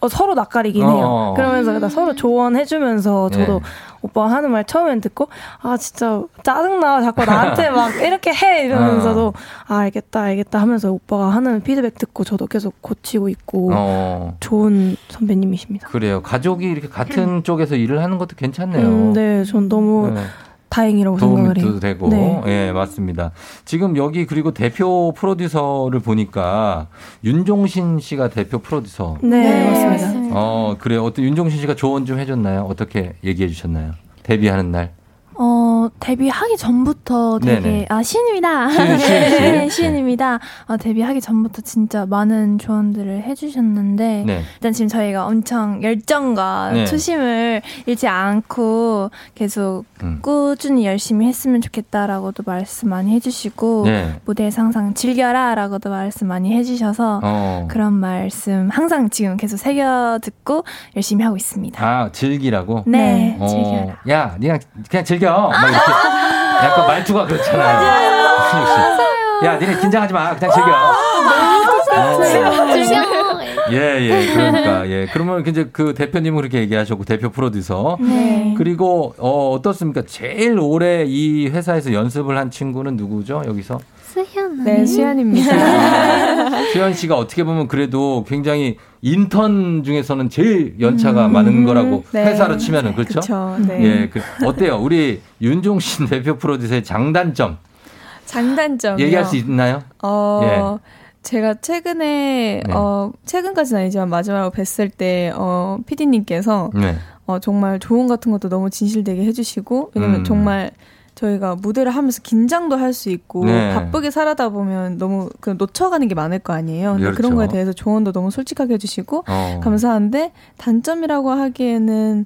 어, 서로 낯가리긴 어. 해요. 그러면서 그냥 서로 조언해주면서 저도 예. 오빠 하는 말 처음엔 듣고 아 진짜 짜증나 자꾸 나한테 [LAUGHS] 막 이렇게 해 이러면서도 아 알겠다 알겠다 하면서 오빠가 하는 피드백 듣고 저도 계속 고치고 있고 어. 좋은 선배님이십니다. 그래요. 가족이 이렇게 같은 [CLEARS THROAT] 쪽에서 일을 하는 것도 괜찮네요. 음, 네, 전 너무 네. 다행이라고 생각을 해요. 되고. 네. 예, 맞습니다. 지금 여기 그리고 대표 프로듀서를 보니까 윤종신 씨가 대표 프로듀서. 네, 맞습니다. 어, 그래요. 어떤 윤종신 씨가 조언 좀 해줬나요? 어떻게 얘기해 주셨나요? 데뷔하는 날. 어, 데뷔하기 전부터 되게, 네네. 아, 시은입니다. 시은. [LAUGHS] 네, 시은 입니다. 아, 데뷔하기 전부터 진짜 많은 조언들을 해주셨는데, 네. 일단 지금 저희가 엄청 열정과 네. 초심을 잃지 않고 계속 음. 꾸준히 열심히 했으면 좋겠다라고도 말씀 많이 해주시고, 네. 무대에서 항상 즐겨라 라고도 말씀 많이 해주셔서, 어. 그런 말씀 항상 지금 계속 새겨 듣고 열심히 하고 있습니다. 아, 즐기라고? 네, 어, 즐겨라. 야, 그냥, 그냥 즐겨. 막 이렇게. 약간 말투가 그렇잖아요. 맞아요. 야, 니네 긴장하지 마. 그냥 즐겨. 어. 즐겨. 예, 예, 그러니까, 예. 그러면 이제 그 대표님은 그렇게 얘기하셨고, 대표 프로듀서. 네. 그리고, 어, 어떻습니까? 제일 오래 이 회사에서 연습을 한 친구는 누구죠? 여기서? 수현. 네, 수현입니다. [LAUGHS] 수현 씨가 어떻게 보면 그래도 굉장히 인턴 중에서는 제일 연차가 많은 거라고 네. 회사로 치면은 그렇죠? 그쵸, 네. 예, 그 어때요? 우리 윤종신 [LAUGHS] 대표 프로듀서의 장단점 장단점이요. 얘기할 수 있나요? 어, 제가 최근에, 네. 어, 최근까지는 아니지만 마지막으로 뵀을 때, 어, 피디님께서, 네. 어, 정말 조언 같은 것도 너무 진실되게 해주시고, 왜냐면 음. 정말 저희가 무대를 하면서 긴장도 할 수 있고, 네. 바쁘게 살아다 보면 너무 그 놓쳐가는 게 많을 거 아니에요. 근데 그렇죠. 그런 거에 대해서 조언도 너무 솔직하게 해주시고, 어. 감사한데, 단점이라고 하기에는,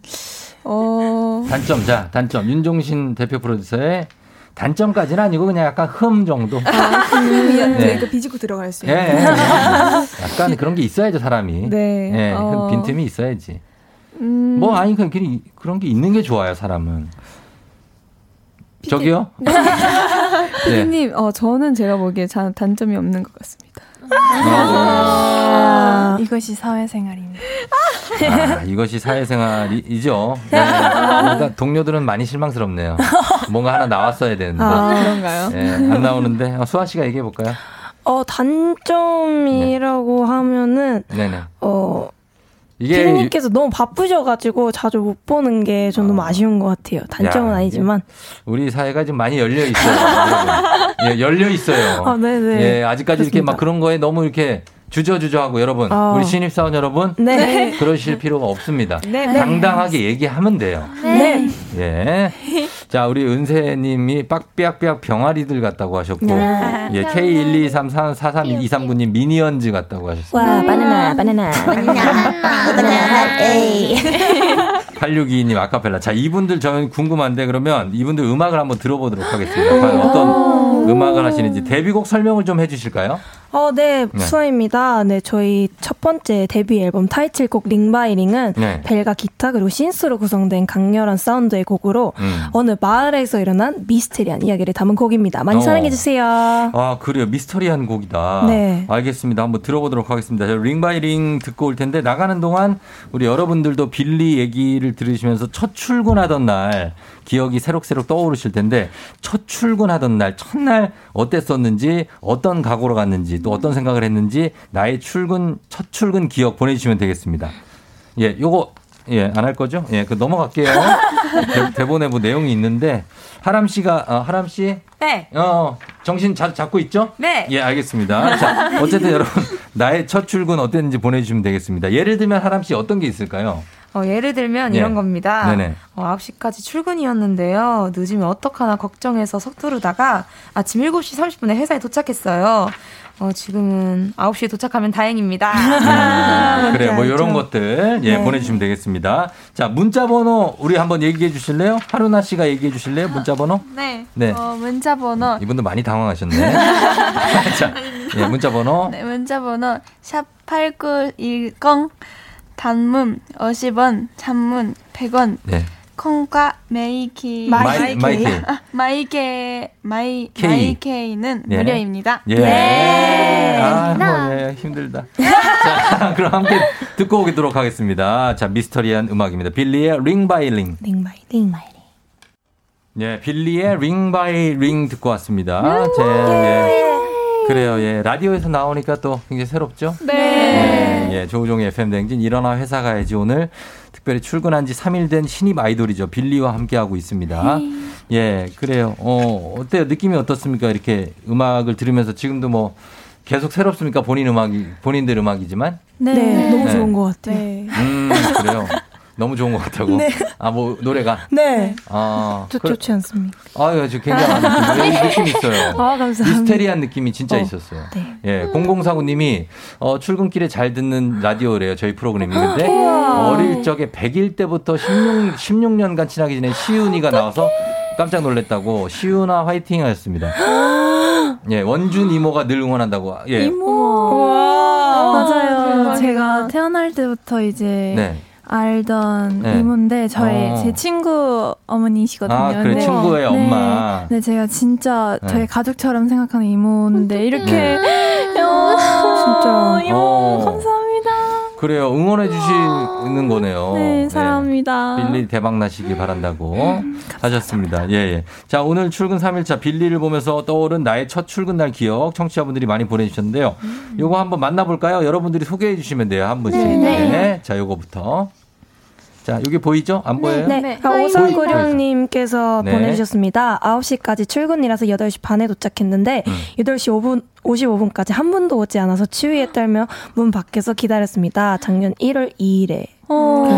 어, 단점 자 단점 윤종신 대표 프로듀서의 단점까지는 아니고 그냥 약간 흠 정도. 흠이요? 네. 그 비집고 들어갈 수 예, 있는. 예, 예. 약간 그런 게 있어야죠 사람이. 네. 예, 어. 빈틈이 있어야지. 음, 뭐 아니 그냥 그런 게 있는 게 좋아요 사람은. 저기요? [LAUGHS] 네. 피디님, 어, 저는 제가 보기에 자, 단점이 없는 것 같습니다. 아, 이것이 사회생활입니다. 아, 이것이 사회생활이죠. 네. 동료들은 많이 실망스럽네요. 뭔가 하나 나왔어야 되는데. 아, 그런가요? 예, 안 나오는데 어, 수아 씨가 얘기해 볼까요? 어, 단점이라고 하면은, 네네. 어, 이게 피디님께서 너무 바쁘셔가지고 자주 못 보는 게 좀 너무 아쉬운 것 같아요. 단점은 야, 아니지만. 우리 사회가 좀 많이 열려 있어요. [LAUGHS] 예, 열려 있어요. 아, 네네. 예, 아직까지 이렇게 막 그런 거에 너무 이렇게 주저주저하고 여러분, 아. 우리 신입사원 여러분, 네. 그러실 필요가 없습니다. 네. 당당하게 얘기하면 돼요. 네. 예. 자, 우리 은세님이 빡삐약삐약 병아리들 같다고 하셨고, 네. 예, K123432329님 미니언즈 같다고 하셨습니다. 와, 바나나, 바나나. 바나나, 에이. 8622님 아카펠라. 자, 이분들 저는 궁금한데 그러면 이분들 음악을 한번 들어보도록 하겠습니다. 과연 어떤 음악을 하시는지 데뷔곡 설명을 좀 해주실까요? 어, 네, 네. 수아입니다. 네, 저희 첫 번째 데뷔 앨범 타이틀곡 링바이링은 네. 벨과 기타 그리고 신스로 구성된 강렬한 사운드의 곡으로 음. 어느 마을에서 일어난 미스테리한 이야기를 담은 곡입니다. 많이 어. 사랑해주세요. 아, 그래요. 미스터리한 곡이다. 네. 알겠습니다. 한번 들어보도록 하겠습니다. 저 링바이링 듣고 올 텐데 나가는 동안 우리 여러분들도 빌리 얘기를 들으시면서 첫 출근하던 날 기억이 새록새록 떠오르실 텐데 첫 출근하던 날 첫날 어땠었는지 어떤 각오로 갔는지 또 어떤 생각을 했는지 나의 출근 첫 출근 기억 보내주시면 되겠습니다. 예, 요거 예, 안 할 거죠? 예, 그 넘어갈게요. [LAUGHS] 대, 대본에 뭐 내용이 있는데 하람 씨가 어, 하람 씨 네. 어, 정신 잘 잡고 있죠? 네. 예, 알겠습니다. 자, 어쨌든 여러분, 나의 첫 출근 어땠는지 보내 주시면 되겠습니다. 예를 들면 하람 씨 어떤 게 있을까요? 어, 예를 들면 예. 이런 겁니다. 네네. 어, 9시까지 출근이었는데요. 늦으면 어떡하나 걱정해서 서두르다가 아침 7시 30분에 회사에 도착했어요. 어, 지금은 9시에 도착하면 다행입니다. 음, [LAUGHS] 그래, 뭐 이런. 것들, 예, 네. 보내주시면 되겠습니다. 자, 문자번호, 우리 한번 얘기해 주실래요? 하루나 씨가 얘기해 주실래요? 문자번호? [LAUGHS] 네. 네. 어, 문자번호. 이분도 많이 당황하셨네. [LAUGHS] 자, 예, 문자번호. 네, 문자번호 샵8910 단문 50원, 장문 100원. 네. 콩과 메이키 my- my K. 아, 마이케 my K. my K는 예. 무료입니다. 예. 아, 뭐, 예, 힘들다. [LAUGHS] 자, 그럼 함께 듣고 오도록 하겠습니다. 자, 미스터리한 음악입니다. 빌리의 ring by ring. ring by, ring by. 예, 빌리의 ring by ring 듣고 왔습니다. 제, 예. 그래요, 예. 라디오에서 나오니까 또 굉장히 새롭죠? 네. 예, 예, 조우종의 FM댕진 일어나 회사 가야지 오늘 특별히 출근한 지 3일 된 신입 아이돌이죠. 빌리와 함께하고 있습니다. 예, 그래요. 어, 어때요? 느낌이 어떻습니까? 이렇게 음악을 들으면서 지금도 뭐 계속 새롭습니까? 본인 음악이, 본인들 음악이지만? 네, 너무 네. 좋은 것 같아요. 음, 그래요. 너무 좋은 것 같다고. 네. 아, 뭐, 노래가? 네. 아, 좋, 그래- 좋지 않습니까? 아유, 저 굉장한 느낌, 느낌 있어요. 아, 감사합니다. 미스테리한 느낌이 진짜 어, 있었어요. 네. 예, 0049님이 어, 출근길에 잘 듣는 라디오래요. 저희 프로그램이. 근데 우와. 어릴 적에 100일 때부터 16, 16년간 친하게 지낸 시윤이가 나와서 깜짝 놀랐다고 시윤아 화이팅 하셨습니다. [GASPS] 예, 원준 이모가 늘 응원한다고. 예. 대박이다. 맞아요. 제가 태어날 때부터 이제 네. 알던 네. 이모인데 저희 어. 제 친구 어머니시거든요. 아, 그래. 네. 친구의 네. 엄마. 네, 제가 진짜 네. 저희 가족처럼 생각하는 이모인데 이렇게 네. 어, 진짜. 이모 어. 감사합니다. 그래요. 응원해 주시는 거네요. 네, 사랑합니다. 빌리 대박 나시길 바란다고 하셨습니다. 예, 예. 자, 오늘 출근 3일차 빌리를 보면서 떠오른 나의 첫 출근 날 기억 청취자분들이 많이 보내주셨는데요. 요거 한번 만나볼까요? 여러분들이 소개해 주시면 돼요. 한 분씩. 네, 네. 자, 요거부터. 자, 여기 보이죠? 안 보여요? 네. 보이- 보이- 오설구령님께서 네. 보내주셨습니다. 9시까지 출근이라서 8시 반에 도착했는데 음. 8시 5분 55분까지 한 분도 오지 않아서 추위에 떨며 문 밖에서 기다렸습니다. 작년 1월 2일에.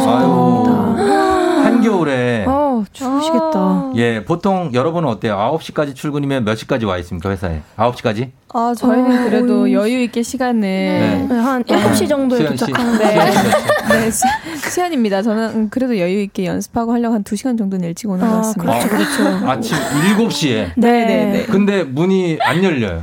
아유, 한겨울에. 어, 추우시겠다. 예, 보통 여러분은 어때요? 9시까지 출근이면 몇 시까지 와 있습니까, 회사에? 9시까지? 아, 저희는 어, 그래도 음. 여유 있게 시간을 네. 한 7시 정도에. 도착하는데. 수연 씨몇 시? [LAUGHS] 네, 수, 수연입니다. 저는 음, 그래도 여유 있게 연습하고 하려고 한 2시간 정도는 일찍 오는 것 같습니다. 어, 아침 7시에. 네, 네, 네. 근데 문이 안 열려요.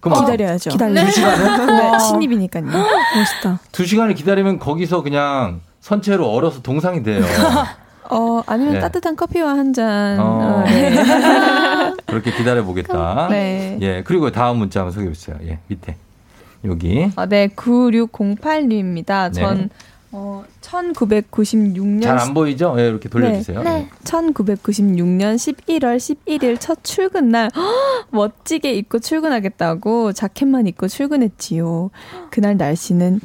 그럼 기다려야죠. 두 시간을? 네, 신입이니까요. 멋있다. 두 시간을 기다리면 거기서 그냥 선체로 얼어서 동상이 돼요. [LAUGHS] 어, 아니면 네. 따뜻한 커피와 한 잔. 어. 어, 네. [LAUGHS] 그렇게 기다려 보겠다. 네. 예, 그리고 다음 문자 한번 소개해 주세요. 예, 밑에. 여기. 어, 네, 9608님입니다. 네. 전 어, 1996년 잘 안 보이죠? 예, 이렇게 돌려주세요. 네. 1996년 11월 11일 첫 출근 날 헉, 멋지게 입고 출근하겠다고 자켓만 입고 출근했지요. 그날 날씨는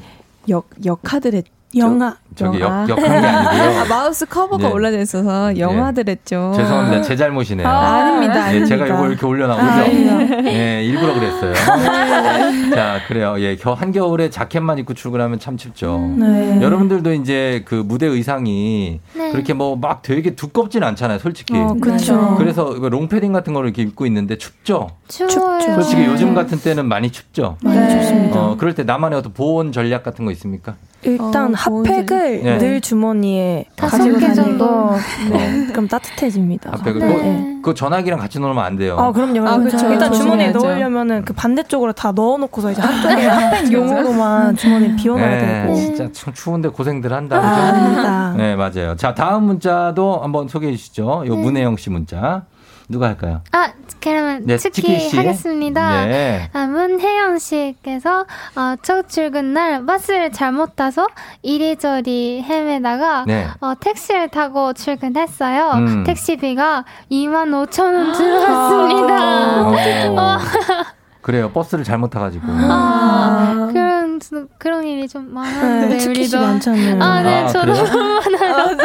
역 역하드랬 영하. 저기. 역, 역한 게 아니고요. [LAUGHS] 아, 마우스 커서가 네. 올라져 있어서 영하드랬죠. 죄송합니다. 제 잘못이네요. 아, 아닙니다, 예, 제가 아닙니다. 이걸 이렇게 올려놔보죠. 아. 예, 일부러 그랬어요. [LAUGHS] 자, 그래요. 예, 겨, 한겨울에 자켓만 입고 출근하면 참 춥죠. 네. 여러분들도 이제 그 무대 의상이 네. 그렇게 뭐 막 되게 두껍진 않잖아요, 솔직히. 어, 그쵸. 그래서 롱패딩 같은 거를 이렇게 입고 있는데 춥죠? 추워요. 솔직히 요즘 같은 때는 많이 춥죠? 많이 춥습니다. 어, 그럴 때 나만의 어떤 보온 전략 같은 거 있습니까? 일단 핫팩을 네. 늘 주머니에 가지고 개 다니고 정도. 네. 그럼 따뜻해집니다. 앞에 그, 네. 그, 전화기랑 같이 넣으면 안 돼요. 아 그럼요. 아, 그럼요. 그쵸. 일단 주머니에 조심해야죠. 넣으려면은 그 반대쪽으로 다 넣어놓고서 이제 한쪽에 핫팩 용으로만 주머니 비워놔야 네, 되고. 진짜 참 추운데 고생들 한다. 아, 그죠? 네, 맞아요. 자, 다음 문자도 한번 소개해 주시죠. 요 네. 문혜영 씨 문자. 누가 할까요? 아, 그러면 네, 특히 치킨 씨. 하겠습니다. 네. 아, 문혜영 씨께서 어, 첫 출근 날 버스를 잘못 타서 이리저리 헤매다가 네. 어, 택시를 타고 출근했어요. 음. 택시비가 2만 5천 원 들었습니다. 어, 그래요. 버스를 잘못 타가지고. 아, 그런 그런 일이 좀 많았는데 네, 우리도 많잖아요. 아, 네, 아, 저도 그래요? [LAUGHS] 많아요.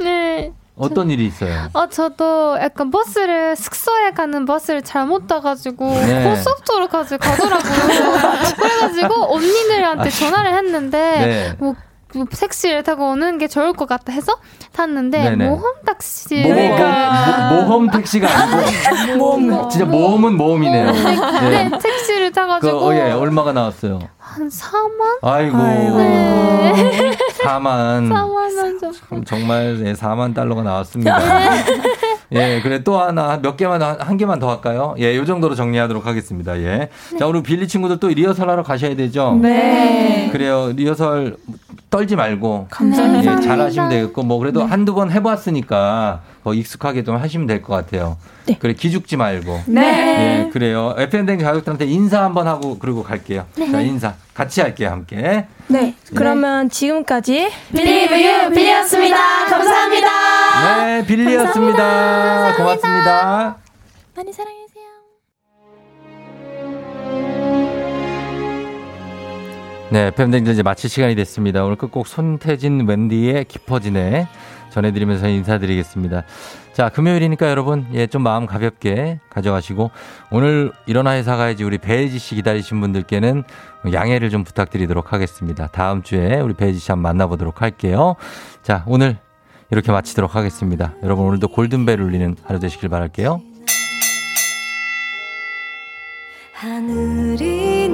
네. 어떤 일이 있어요? 어, 저도 약간 버스를, 숙소에 가는 버스를 잘못 타가지고, 네. 고속도로까지 가더라고요. [LAUGHS] 그래가지고, 언니들한테 아, 전화를 했는데, 네. 뭐, 뭐 택시를 타고 오는 게 좋을 것 같다 해서 탔는데, 네네. 모험 택시. 모험, 모, 모험 택시가 아니고. [LAUGHS] 모험. 진짜 모험은 모험이네요. 네, 택시를 그, 타가지고, 어, 예, 얼마가 나왔어요? 한 4만? 아이고. 네. 4만. 4만원 좀. 참 정말 네, 4만 달러가 나왔습니다. 예, 그래 또 하나 몇 개만 한, 한 개만 더 할까요? 예, 요 정도로 정리하도록 하겠습니다. 예. 자, 오늘 빌리 친구들 또 리허설 하러 가셔야 되죠? 네. 그래요. 리허설 떨지 말고 감사합니다. 예, 잘 하시면 되겠고 뭐 그래도 한두 번 해봤으니까 뭐 익숙하게 좀 하시면 될 것 같아요. 그래 기죽지 말고. 네. 예, 그래요. FM 댕 가족들한테 인사 한번 하고 그리고 갈게요. 네. 자, 인사 같이 할게요, 함께. 네. 그러면 지금까지 Believe you, 빌리였습니다. 감사합니다. 네, 빌리였습니다. 고맙습니다. 많이 사랑해 네, 팬댕들 이제 마칠 시간이 됐습니다. 오늘 끝곡 손태진 웬디의 깊어지네 전해드리면서 인사드리겠습니다. 자, 금요일이니까 여러분, 예, 좀 마음 가볍게 가져가시고, 오늘 일어나 회사 가야지 우리 배혜지 씨 기다리신 분들께는 양해를 좀 부탁드리도록 하겠습니다. 다음 주에 우리 배혜지 씨 한번 만나보도록 할게요. 자, 오늘 이렇게 마치도록 하겠습니다. 여러분, 오늘도 골든벨 울리는 하루 되시길 바랄게요. 하늘이